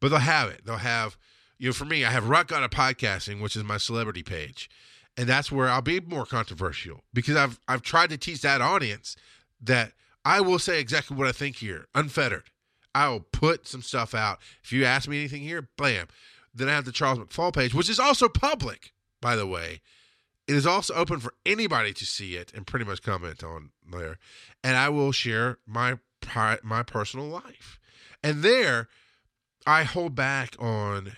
but they'll have it. They'll have, you know, for me, I have Rock God of Podcasting, which is my celebrity page, and that's where I'll be more controversial because I've I've tried to teach that audience that I will say exactly what I think here, unfettered. I will put some stuff out. If you ask me anything here, bam. Then I have the Charles McFall page, which is also public, by the way. It is also open for anybody to see it and pretty much comment on there. And I will share my my personal life. And there I hold back on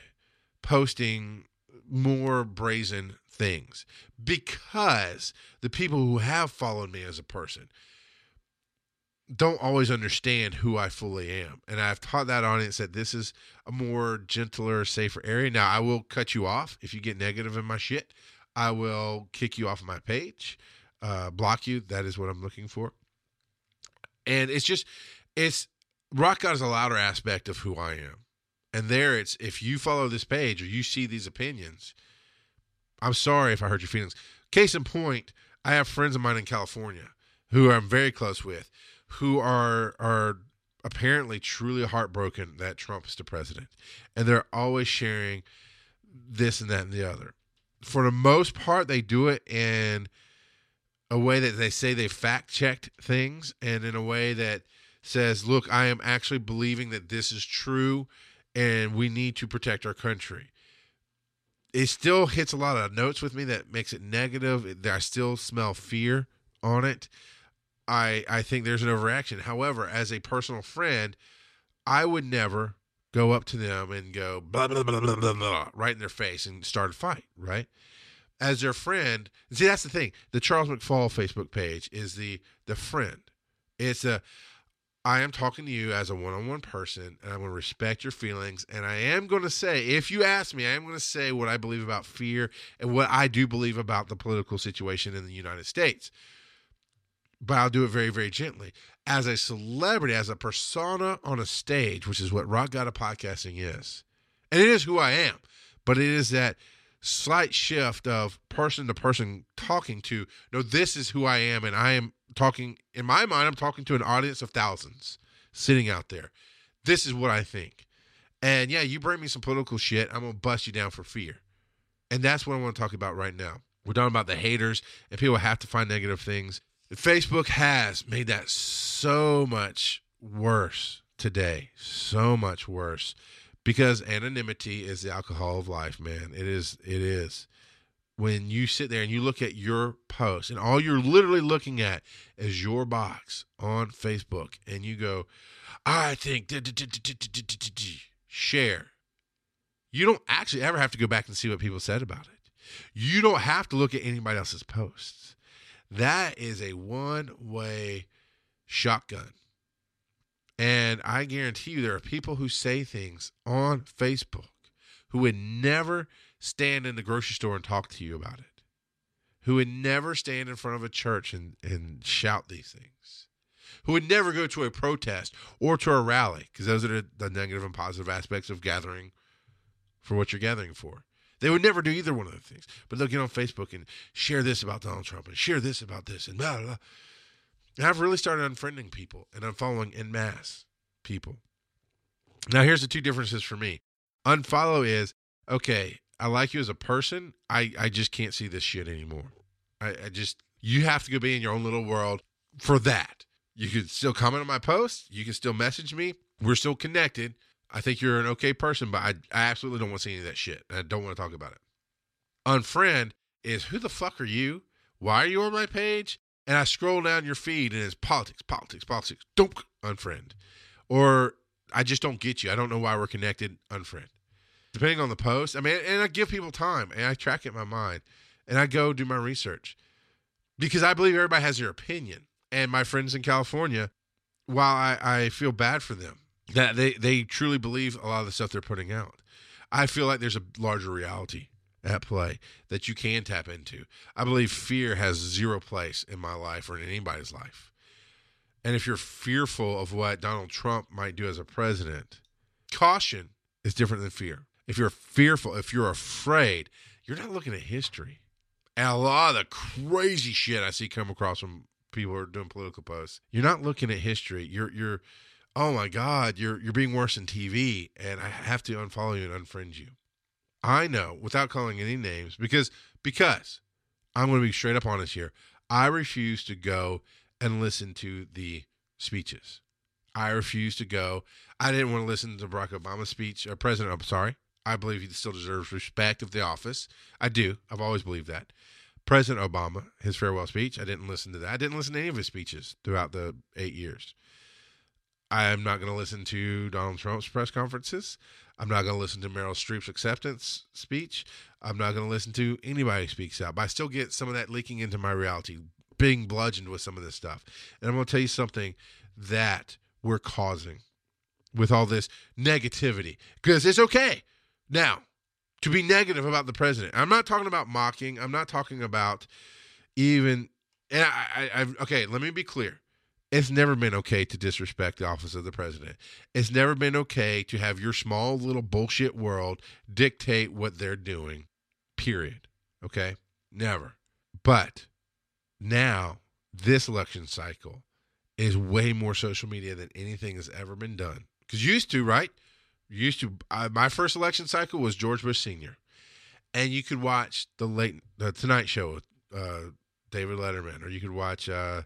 posting more brazen things because the people who have followed me as a person don't always understand who I fully am. And I've taught that audience that this is a more gentler, safer area. Now, I will cut you off if you get negative in my shit. I will kick you off my page, uh, block you. That is what I'm looking for. And it's just, it's Rock God is a louder aspect of who I am. And there it's, if you follow this page or you see these opinions, I'm sorry if I hurt your feelings. Case in point, I have friends of mine in California who I'm very close with who are are apparently truly heartbroken that Trump is the president. And they're always sharing this and that and the other. For the most part, they do it in a way that they say they fact checked things and in a way that says, look, I am actually believing that this is true and we need to protect our country. It still hits a lot of notes with me that makes it negative. I still smell fear on it. I I think there's an overreaction. However, as a personal friend, I would never go up to them and go blah blah blah blah blah, blah right in their face and start a fight, right? As their friend, see that's the thing. The Charles McFall Facebook page is the the friend. It's a I am talking to you as a one-on-one person, and I'm going to respect your feelings. And I am going to say, if you ask me, I am going to say what I believe about fear and what I do believe about the political situation in the United States but I'll do it very, very gently. As a celebrity, as a persona on a stage, which is what Rock God of Podcasting is, and it is who I am, but it is that slight shift of person to person talking to, no, this is who I am, and I am talking, in my mind, I'm talking to an audience of thousands sitting out there. This is what I think. And yeah, you bring me some political shit, I'm to bust you down for fear. And that's what I want to talk about right now. We're talking about the haters, and people have to find negative things. Facebook has made that so much worse today, so much worse because anonymity is the alcohol of life, man. It is it is. When you sit there and you look at your post and all you're literally looking at is your box on Facebook and you go, I think share. You don't actually ever have to go back and see what people said about it. You don't have to look at anybody else's posts. That is a one way shotgun. And I guarantee you, there are people who say things on Facebook who would never stand in the grocery store and talk to you about it, who would never stand in front of a church and, and shout these things, who would never go to a protest or to a rally, because those are the, the negative and positive aspects of gathering for what you're gathering for. They would never do either one of the things, but they'll get on Facebook and share this about Donald Trump and share this about this and blah, blah, blah. And I've really started unfriending people and unfollowing in mass people. Now, here's the two differences for me unfollow is okay, I like you as a person. I, I just can't see this shit anymore. I, I just, you have to go be in your own little world for that. You can still comment on my post. You can still message me. We're still connected. I think you're an okay person, but I, I absolutely don't want to see any of that shit. I don't want to talk about it. Unfriend is who the fuck are you? Why are you on my page? And I scroll down your feed and it's politics, politics, politics. Don't unfriend. Or I just don't get you. I don't know why we're connected. Unfriend. Depending on the post. I mean, and I give people time and I track it in my mind and I go do my research because I believe everybody has their opinion. And my friends in California, while I, I feel bad for them, that they they truly believe a lot of the stuff they're putting out. I feel like there's a larger reality at play that you can tap into. I believe fear has zero place in my life or in anybody's life. And if you're fearful of what Donald Trump might do as a president, caution is different than fear. If you're fearful, if you're afraid, you're not looking at history. And a lot of the crazy shit I see come across from people who are doing political posts, you're not looking at history. You're you're oh my God, you're you're being worse than TV, and I have to unfollow you and unfriend you. I know without calling any names because because I'm going to be straight up honest here. I refuse to go and listen to the speeches. I refuse to go. I didn't want to listen to Barack Obama's speech, or President. I'm sorry. I believe he still deserves respect of the office. I do. I've always believed that. President Obama, his farewell speech, I didn't listen to that. I didn't listen to any of his speeches throughout the eight years. I am not going to listen to Donald Trump's press conferences. I'm not going to listen to Meryl Streep's acceptance speech. I'm not going to listen to anybody speaks out. But I still get some of that leaking into my reality, being bludgeoned with some of this stuff. And I'm going to tell you something that we're causing with all this negativity because it's okay now to be negative about the president. I'm not talking about mocking. I'm not talking about even. And I, I, I okay. Let me be clear. It's never been okay to disrespect the office of the president. It's never been okay to have your small little bullshit world dictate what they're doing. Period. Okay? Never. But now, this election cycle is way more social media than anything has ever been done. Because used to, right? Used to, uh, my first election cycle was George Bush Sr. And you could watch the late, the Tonight Show with uh, David Letterman, or you could watch, uh,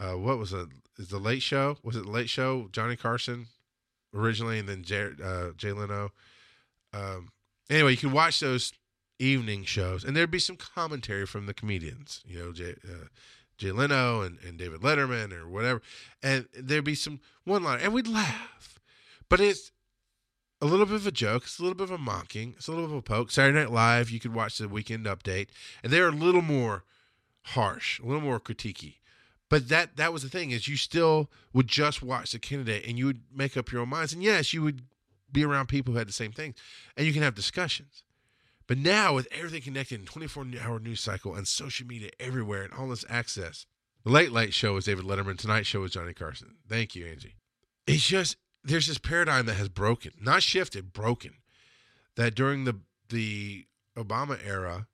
uh, what was it? Is the Late Show? Was it the Late Show? Johnny Carson originally, and then Jay, uh, Jay Leno. Um, anyway, you could watch those evening shows, and there'd be some commentary from the comedians. You know, Jay, uh, Jay Leno and, and David Letterman or whatever, and there'd be some one line, and we'd laugh. But it's a little bit of a joke. It's a little bit of a mocking. It's a little bit of a poke. Saturday Night Live, you could watch the weekend update, and they're a little more harsh, a little more critiquey. But that that was the thing is you still would just watch the candidate and you would make up your own minds. And yes, you would be around people who had the same things, and you can have discussions. But now with everything connected in 24 hour news cycle and social media everywhere and all this access, the Late Late Show is David Letterman. Tonight Show is Johnny Carson. Thank you, Angie. It's just there's this paradigm that has broken, not shifted, broken. That during the the Obama era,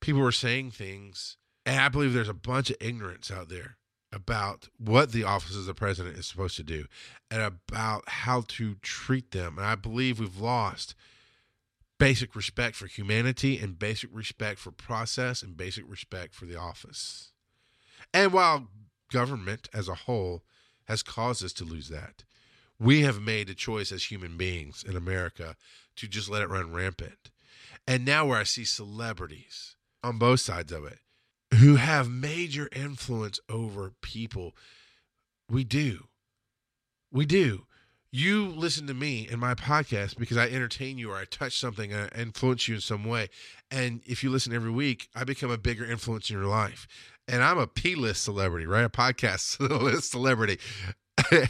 people were saying things, and I believe there's a bunch of ignorance out there about what the office of the president is supposed to do and about how to treat them. And I believe we've lost basic respect for humanity and basic respect for process and basic respect for the office. And while government as a whole has caused us to lose that, we have made a choice as human beings in America to just let it run rampant. And now, where I see celebrities on both sides of it who have major influence over people, we do. We do you listen to me in my podcast because I entertain you or I touch something I influence you in some way. And if you listen every week, I become a bigger influence in your life. And I'm a P list celebrity, right? A podcast list celebrity.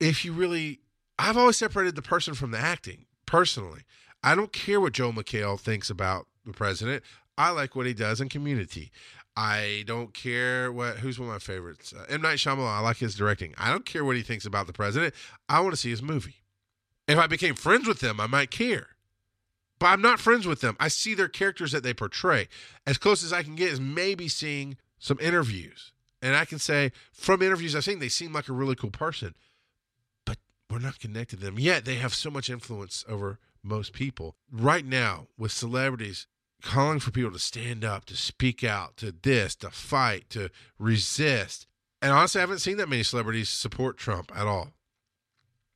if you really, I've always separated the person from the acting personally. I don't care what Joel McHale thinks about the president. I like what he does in community. I don't care what who's one of my favorites. Uh, M Night Shyamalan. I like his directing. I don't care what he thinks about the president. I want to see his movie. If I became friends with them, I might care. But I'm not friends with them. I see their characters that they portray. As close as I can get is maybe seeing some interviews. And I can say from interviews I've seen, they seem like a really cool person. But we're not connected to them. Yet they have so much influence over most people. Right now, with celebrities, calling for people to stand up, to speak out, to this, to fight, to resist. And honestly, I haven't seen that many celebrities support Trump at all.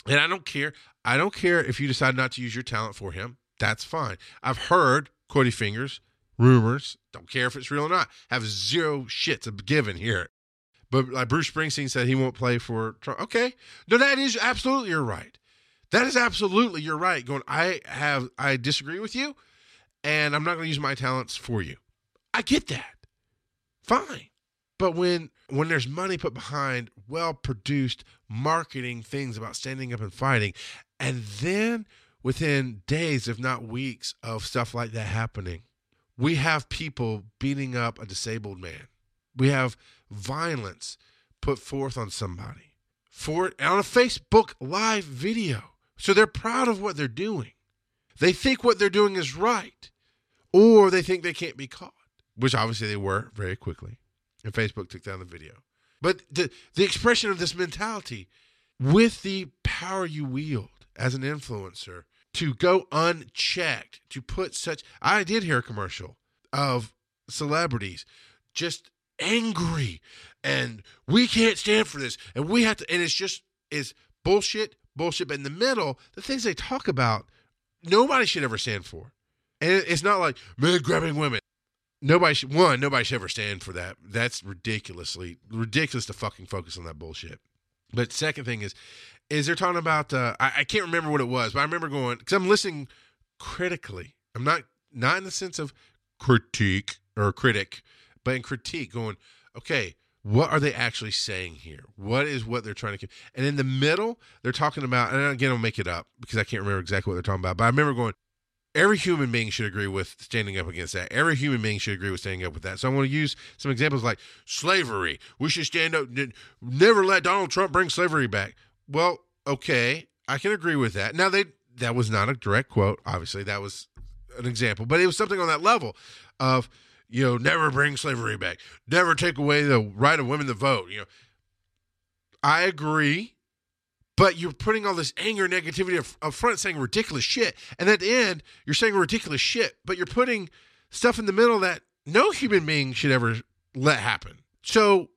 And I don't care. I don't care if you decide not to use your talent for him. That's fine. I've heard Cody Fingers, rumors, don't care if it's real or not, have zero shits of given here. But like Bruce Springsteen said, he won't play for Trump. Okay. No, that is absolutely your right. That is absolutely your right. Going, I have, I disagree with you and I'm not going to use my talents for you. I get that. Fine. But when when there's money put behind well produced marketing things about standing up and fighting, and then within days, if not weeks, of stuff like that happening, we have people beating up a disabled man. We have violence put forth on somebody for on a Facebook live video. So they're proud of what they're doing. They think what they're doing is right, or they think they can't be caught, which obviously they were very quickly. And Facebook took down the video. But the, the expression of this mentality with the power you wield as an influencer to go unchecked, to put such. I did hear a commercial of celebrities just angry and we can't stand for this and we have to, and it's just, is bullshit, bullshit. But in the middle, the things they talk about, nobody should ever stand for. And it's not like men grabbing women. Nobody should, one, nobody should ever stand for that. That's ridiculously, ridiculous to fucking focus on that bullshit. But second thing is, is they're talking about, uh, I, I can't remember what it was, but I remember going, because I'm listening critically. I'm not, not in the sense of critique or critic, but in critique, going, okay, what are they actually saying here? What is what they're trying to? And in the middle, they're talking about, and again, I'll make it up because I can't remember exactly what they're talking about. But I remember going, every human being should agree with standing up against that. Every human being should agree with standing up with that. So I want to use some examples like slavery. We should stand up. Never let Donald Trump bring slavery back. Well, okay, I can agree with that. Now they that was not a direct quote. Obviously, that was an example, but it was something on that level of you know never bring slavery back, never take away the right of women to vote. You know, I agree. But you're putting all this anger, negativity up front, saying ridiculous shit, and at the end, you're saying ridiculous shit. But you're putting stuff in the middle that no human being should ever let happen. So,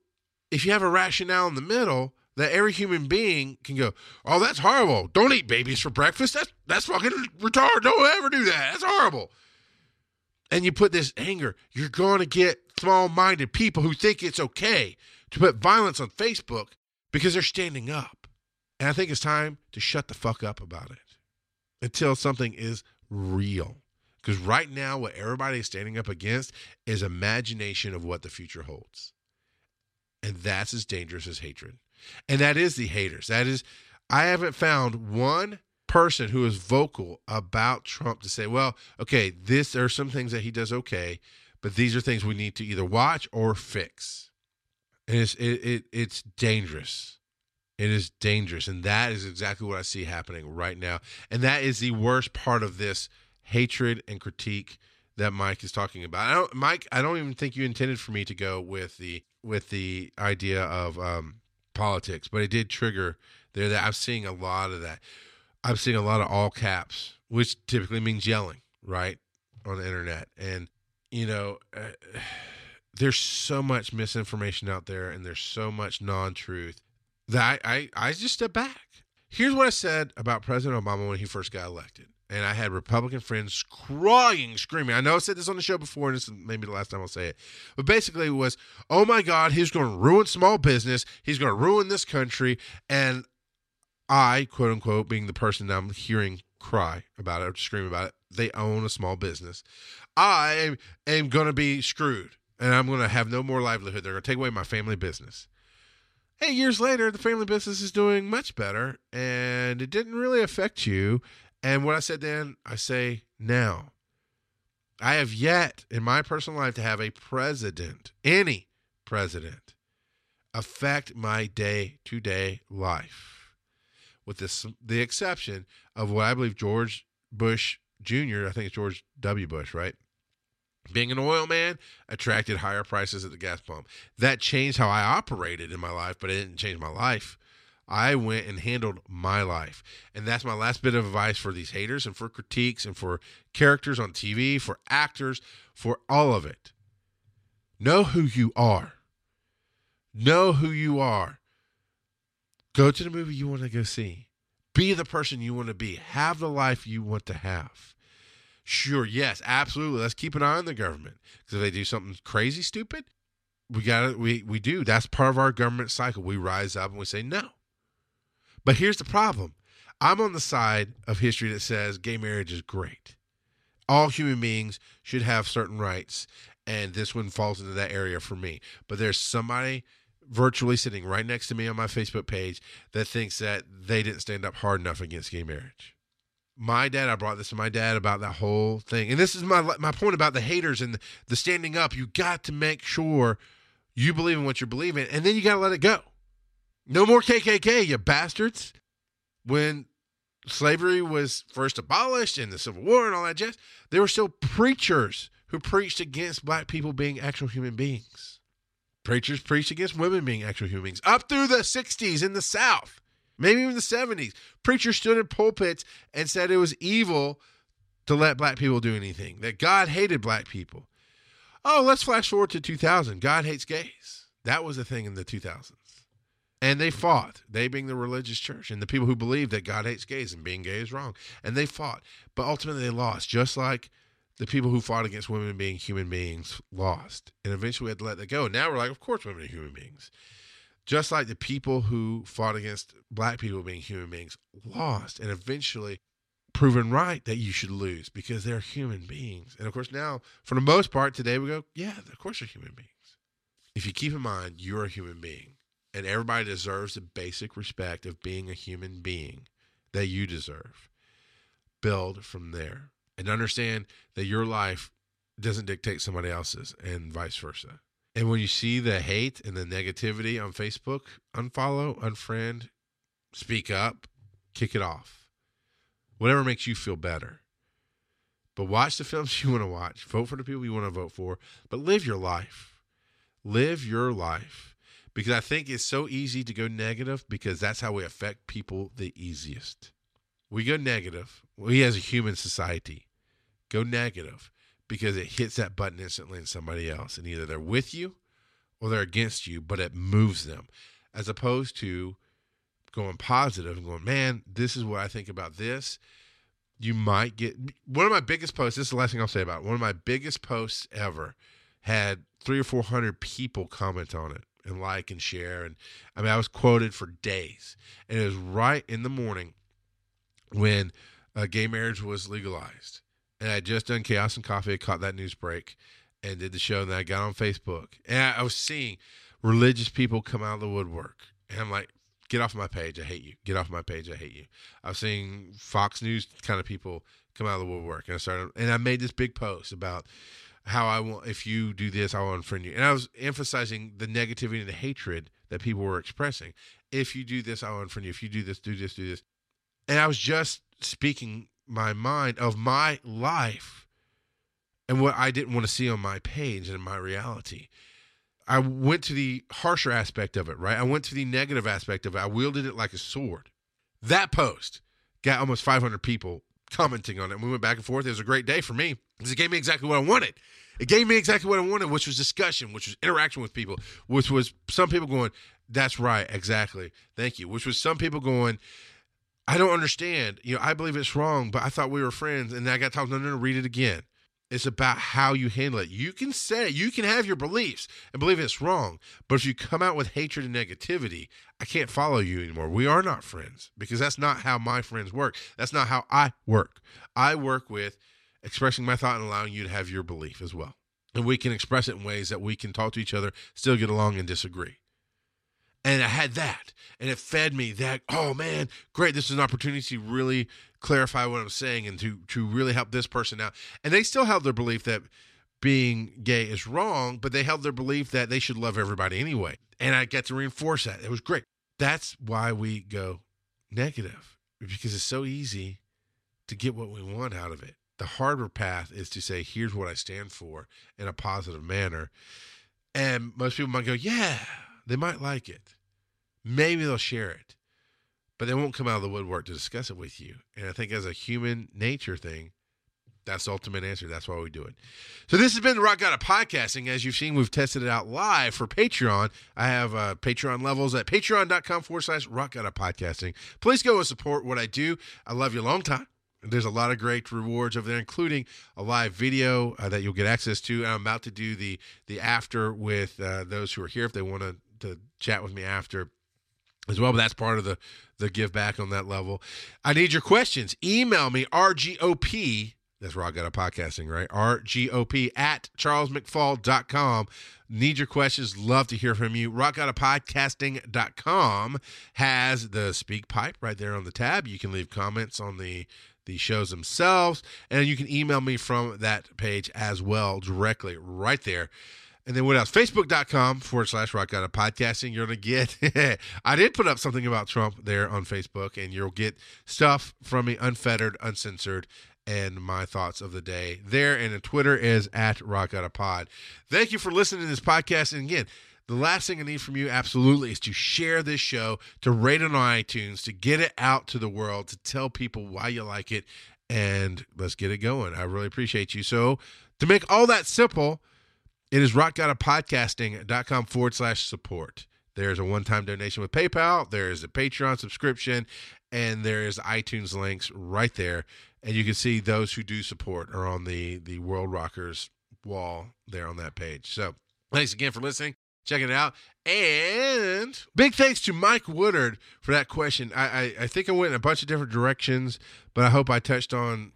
if you have a rationale in the middle, that every human being can go, oh, that's horrible. Don't eat babies for breakfast. That's that's fucking retarded. Don't ever do that. That's horrible. And you put this anger, you're going to get small-minded people who think it's okay to put violence on Facebook because they're standing up. And I think it's time to shut the fuck up about it until something is real. Because right now, what everybody is standing up against is imagination of what the future holds. And that's as dangerous as hatred. And that is the haters. That is, I haven't found one person who is vocal about Trump to say, well, okay, this there are some things that he does okay, but these are things we need to either watch or fix. And it's it, it it's dangerous. It is dangerous. And that is exactly what I see happening right now. And that is the worst part of this hatred and critique that Mike is talking about. I don't, Mike, I don't even think you intended for me to go with the with the idea of um, politics, but it did trigger there that I'm seeing a lot of that. I'm seeing a lot of all caps, which typically means yelling, right, on the internet. And you know, uh, there's so much misinformation out there, and there's so much non-truth that I, I, I just step back. Here's what I said about President Obama when he first got elected. And I had Republican friends crying, screaming. I know I said this on the show before, and this is maybe the last time I'll say it. But basically, it was, oh my God, he's going to ruin small business. He's going to ruin this country. And I, quote unquote, being the person that I'm hearing cry about it or scream about it, they own a small business. I am, going to be screwed and I'm going to have no more livelihood. They're going to take away my family business. Hey, years later, the family business is doing much better and it didn't really affect you. And what I said then, I say now. I have yet in my personal life to have a president, any president, affect my day to day life. With this, the exception of what I believe George Bush Jr., I think it's George W. Bush, right? being an oil man attracted higher prices at the gas pump. That changed how I operated in my life, but it didn't change my life. I went and handled my life. And that's my last bit of advice for these haters and for critiques and for characters on TV, for actors, for all of it. Know who you are. Know who you are. Go to the movie you want to go see. Be the person you want to be. Have the life you want to have. Sure, yes, absolutely. Let's keep an eye on the government because if they do something crazy, stupid, we got to we we do. That's part of our government cycle. We rise up and we say no. But here's the problem. I'm on the side of history that says gay marriage is great. All human beings should have certain rights, and this one falls into that area for me. But there's somebody virtually sitting right next to me on my Facebook page that thinks that they didn't stand up hard enough against gay marriage. My dad, I brought this to my dad about that whole thing. And this is my my point about the haters and the, standing up. You got to make sure you believe in what you're believing, and then you got to let it go. No more KKK, you bastards. When slavery was first abolished in the Civil War and all that jazz, there were still preachers who preached against black people being actual human beings. Preachers preached against women being actual human beings up through the 60s in the South, maybe even the 70s. Preachers stood in pulpits and said it was evil to let black people do anything, that God hated black people. Oh, let's flash forward to 2000. God hates gays. That was a thing in the 2000s. And they fought, they being the religious church and the people who believe that God hates gays and being gay is wrong. And they fought. But ultimately they lost, just like the people who fought against women being human beings lost. And eventually we had to let that go. Now we're like, of course, women are human beings. Just like the people who fought against black people being human beings lost and eventually proven right that you should lose because they're human beings. And of course, now, for the most part, today we go, yeah, of course they're human beings. If you keep in mind you're a human being and everybody deserves the basic respect of being a human being that you deserve, build from there and understand that your life doesn't dictate somebody else's and vice versa. And when you see the hate and the negativity on Facebook, unfollow, unfriend, speak up, kick it off. Whatever makes you feel better. But watch the films you want to watch, vote for the people you want to vote for, but live your life. Live your life. Because I think it's so easy to go negative because that's how we affect people the easiest. We go negative. We as a human society go negative because it hits that button instantly in somebody else. And either they're with you or they're against you, but it moves them. As opposed to going positive and going, man, this is what I think about this. You might get one of my biggest posts. This is the last thing I'll say about it. One of my biggest posts ever had three or four hundred people comment on it and like and share. And I mean, I was quoted for days. And it was right in the morning when uh, gay marriage was legalized and I had just done Chaos and Coffee. I caught that news break and did the show. And then I got on Facebook and I was seeing religious people come out of the woodwork. And I'm like, get off my page. I hate you. Get off my page. I hate you. I was seeing Fox News kind of people come out of the woodwork. And I started, and I made this big post about how I want, if you do this, I will unfriend you. And I was emphasizing the negativity and the hatred that people were expressing. If you do this, I'll unfriend you. If you do this, do this, do this. And I was just speaking my mind of my life and what I didn't want to see on my page and in my reality. I went to the harsher aspect of it, right? I went to the negative aspect of it. I wielded it like a sword. That post got almost 500 people commenting on it. And we went back and forth. It was a great day for me because it gave me exactly what I wanted. It gave me exactly what I wanted, which was discussion, which was interaction with people, which was some people going, That's right, exactly. Thank you. Which was some people going, I don't understand. You know, I believe it's wrong, but I thought we were friends. And I got told, no, no, no, read it again. It's about how you handle it. You can say, you can have your beliefs and believe it's wrong. But if you come out with hatred and negativity, I can't follow you anymore. We are not friends because that's not how my friends work. That's not how I work. I work with expressing my thought and allowing you to have your belief as well. And we can express it in ways that we can talk to each other, still get along and disagree and I had that, and it fed me that. Oh man, great! This is an opportunity to really clarify what I'm saying and to to really help this person out. And they still held their belief that being gay is wrong, but they held their belief that they should love everybody anyway. And I got to reinforce that. It was great. That's why we go negative because it's so easy to get what we want out of it. The harder path is to say, here's what I stand for in a positive manner. And most people might go, yeah, they might like it. Maybe they'll share it, but they won't come out of the woodwork to discuss it with you. And I think as a human nature thing, that's the ultimate answer. That's why we do it. So this has been the Rock God of Podcasting. As you've seen, we've tested it out live for Patreon. I have uh, Patreon levels at patreon.com forward slash Rock God of Podcasting. Please go and support what I do. I love you a long time. There's a lot of great rewards over there, including a live video uh, that you'll get access to. I'm about to do the the after with uh, those who are here if they want to to chat with me after as well. But that's part of the the give back on that level. I need your questions. Email me rgop That's Rock God of Podcasting, right? R-G-O-P at charlesmcfall.com. Need your questions. Love to hear from you. Rockgodofpodcasting.com has the speak pipe right there on the tab. You can leave comments on the the shows themselves, and you can email me from that page as well directly right there. And then what else? Facebook.com forward slash rock god of podcasting. You're going to get, I did put up something about Trump there on Facebook, and you'll get stuff from me unfettered, uncensored, and my thoughts of the day there. And the Twitter is at rock god of pod. Thank you for listening to this podcast. And again, the last thing I need from you absolutely is to share this show, to rate it on iTunes, to get it out to the world, to tell people why you like it, and let's get it going. I really appreciate you. So, to make all that simple, it is rockgodofpodcasting.com forward slash support. There's a one time donation with PayPal, there is a Patreon subscription, and there is iTunes links right there. And you can see those who do support are on the, the World Rockers wall there on that page. So, thanks again for listening. Check it out. And big thanks to Mike Woodard for that question. I, I, I think I went in a bunch of different directions, but I hope I touched on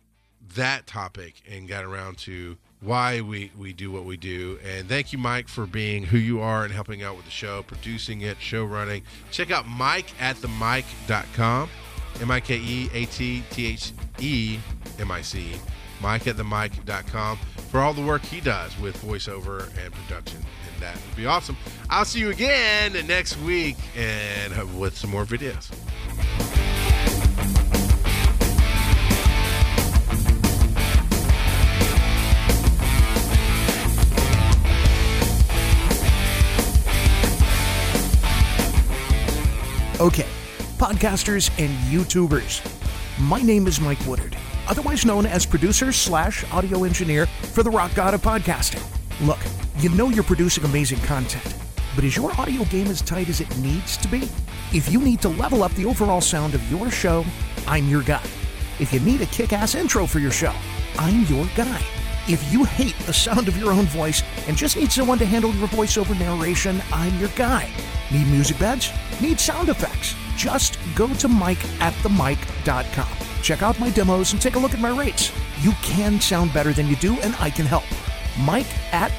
that topic and got around to why we, we do what we do. And thank you, Mike, for being who you are and helping out with the show, producing it, show running. Check out Mike at the Mic.com, M I K E A T T H E M I C, Mike at the Mic.com for all the work he does with voiceover and production. And that would be awesome. I'll see you again next week and with some more videos. Okay, podcasters and YouTubers. My name is Mike Woodard, otherwise known as producer slash audio engineer for the Rock God of Podcasting. Look, you know you're producing amazing content, but is your audio game as tight as it needs to be? If you need to level up the overall sound of your show, I'm your guy. If you need a kick ass intro for your show, I'm your guy. If you hate the sound of your own voice and just need someone to handle your voiceover narration, I'm your guy. Need music beds? Need sound effects? Just go to Mike at. Check out my demos and take a look at my rates. You can sound better than you do, and I can help. Mike at.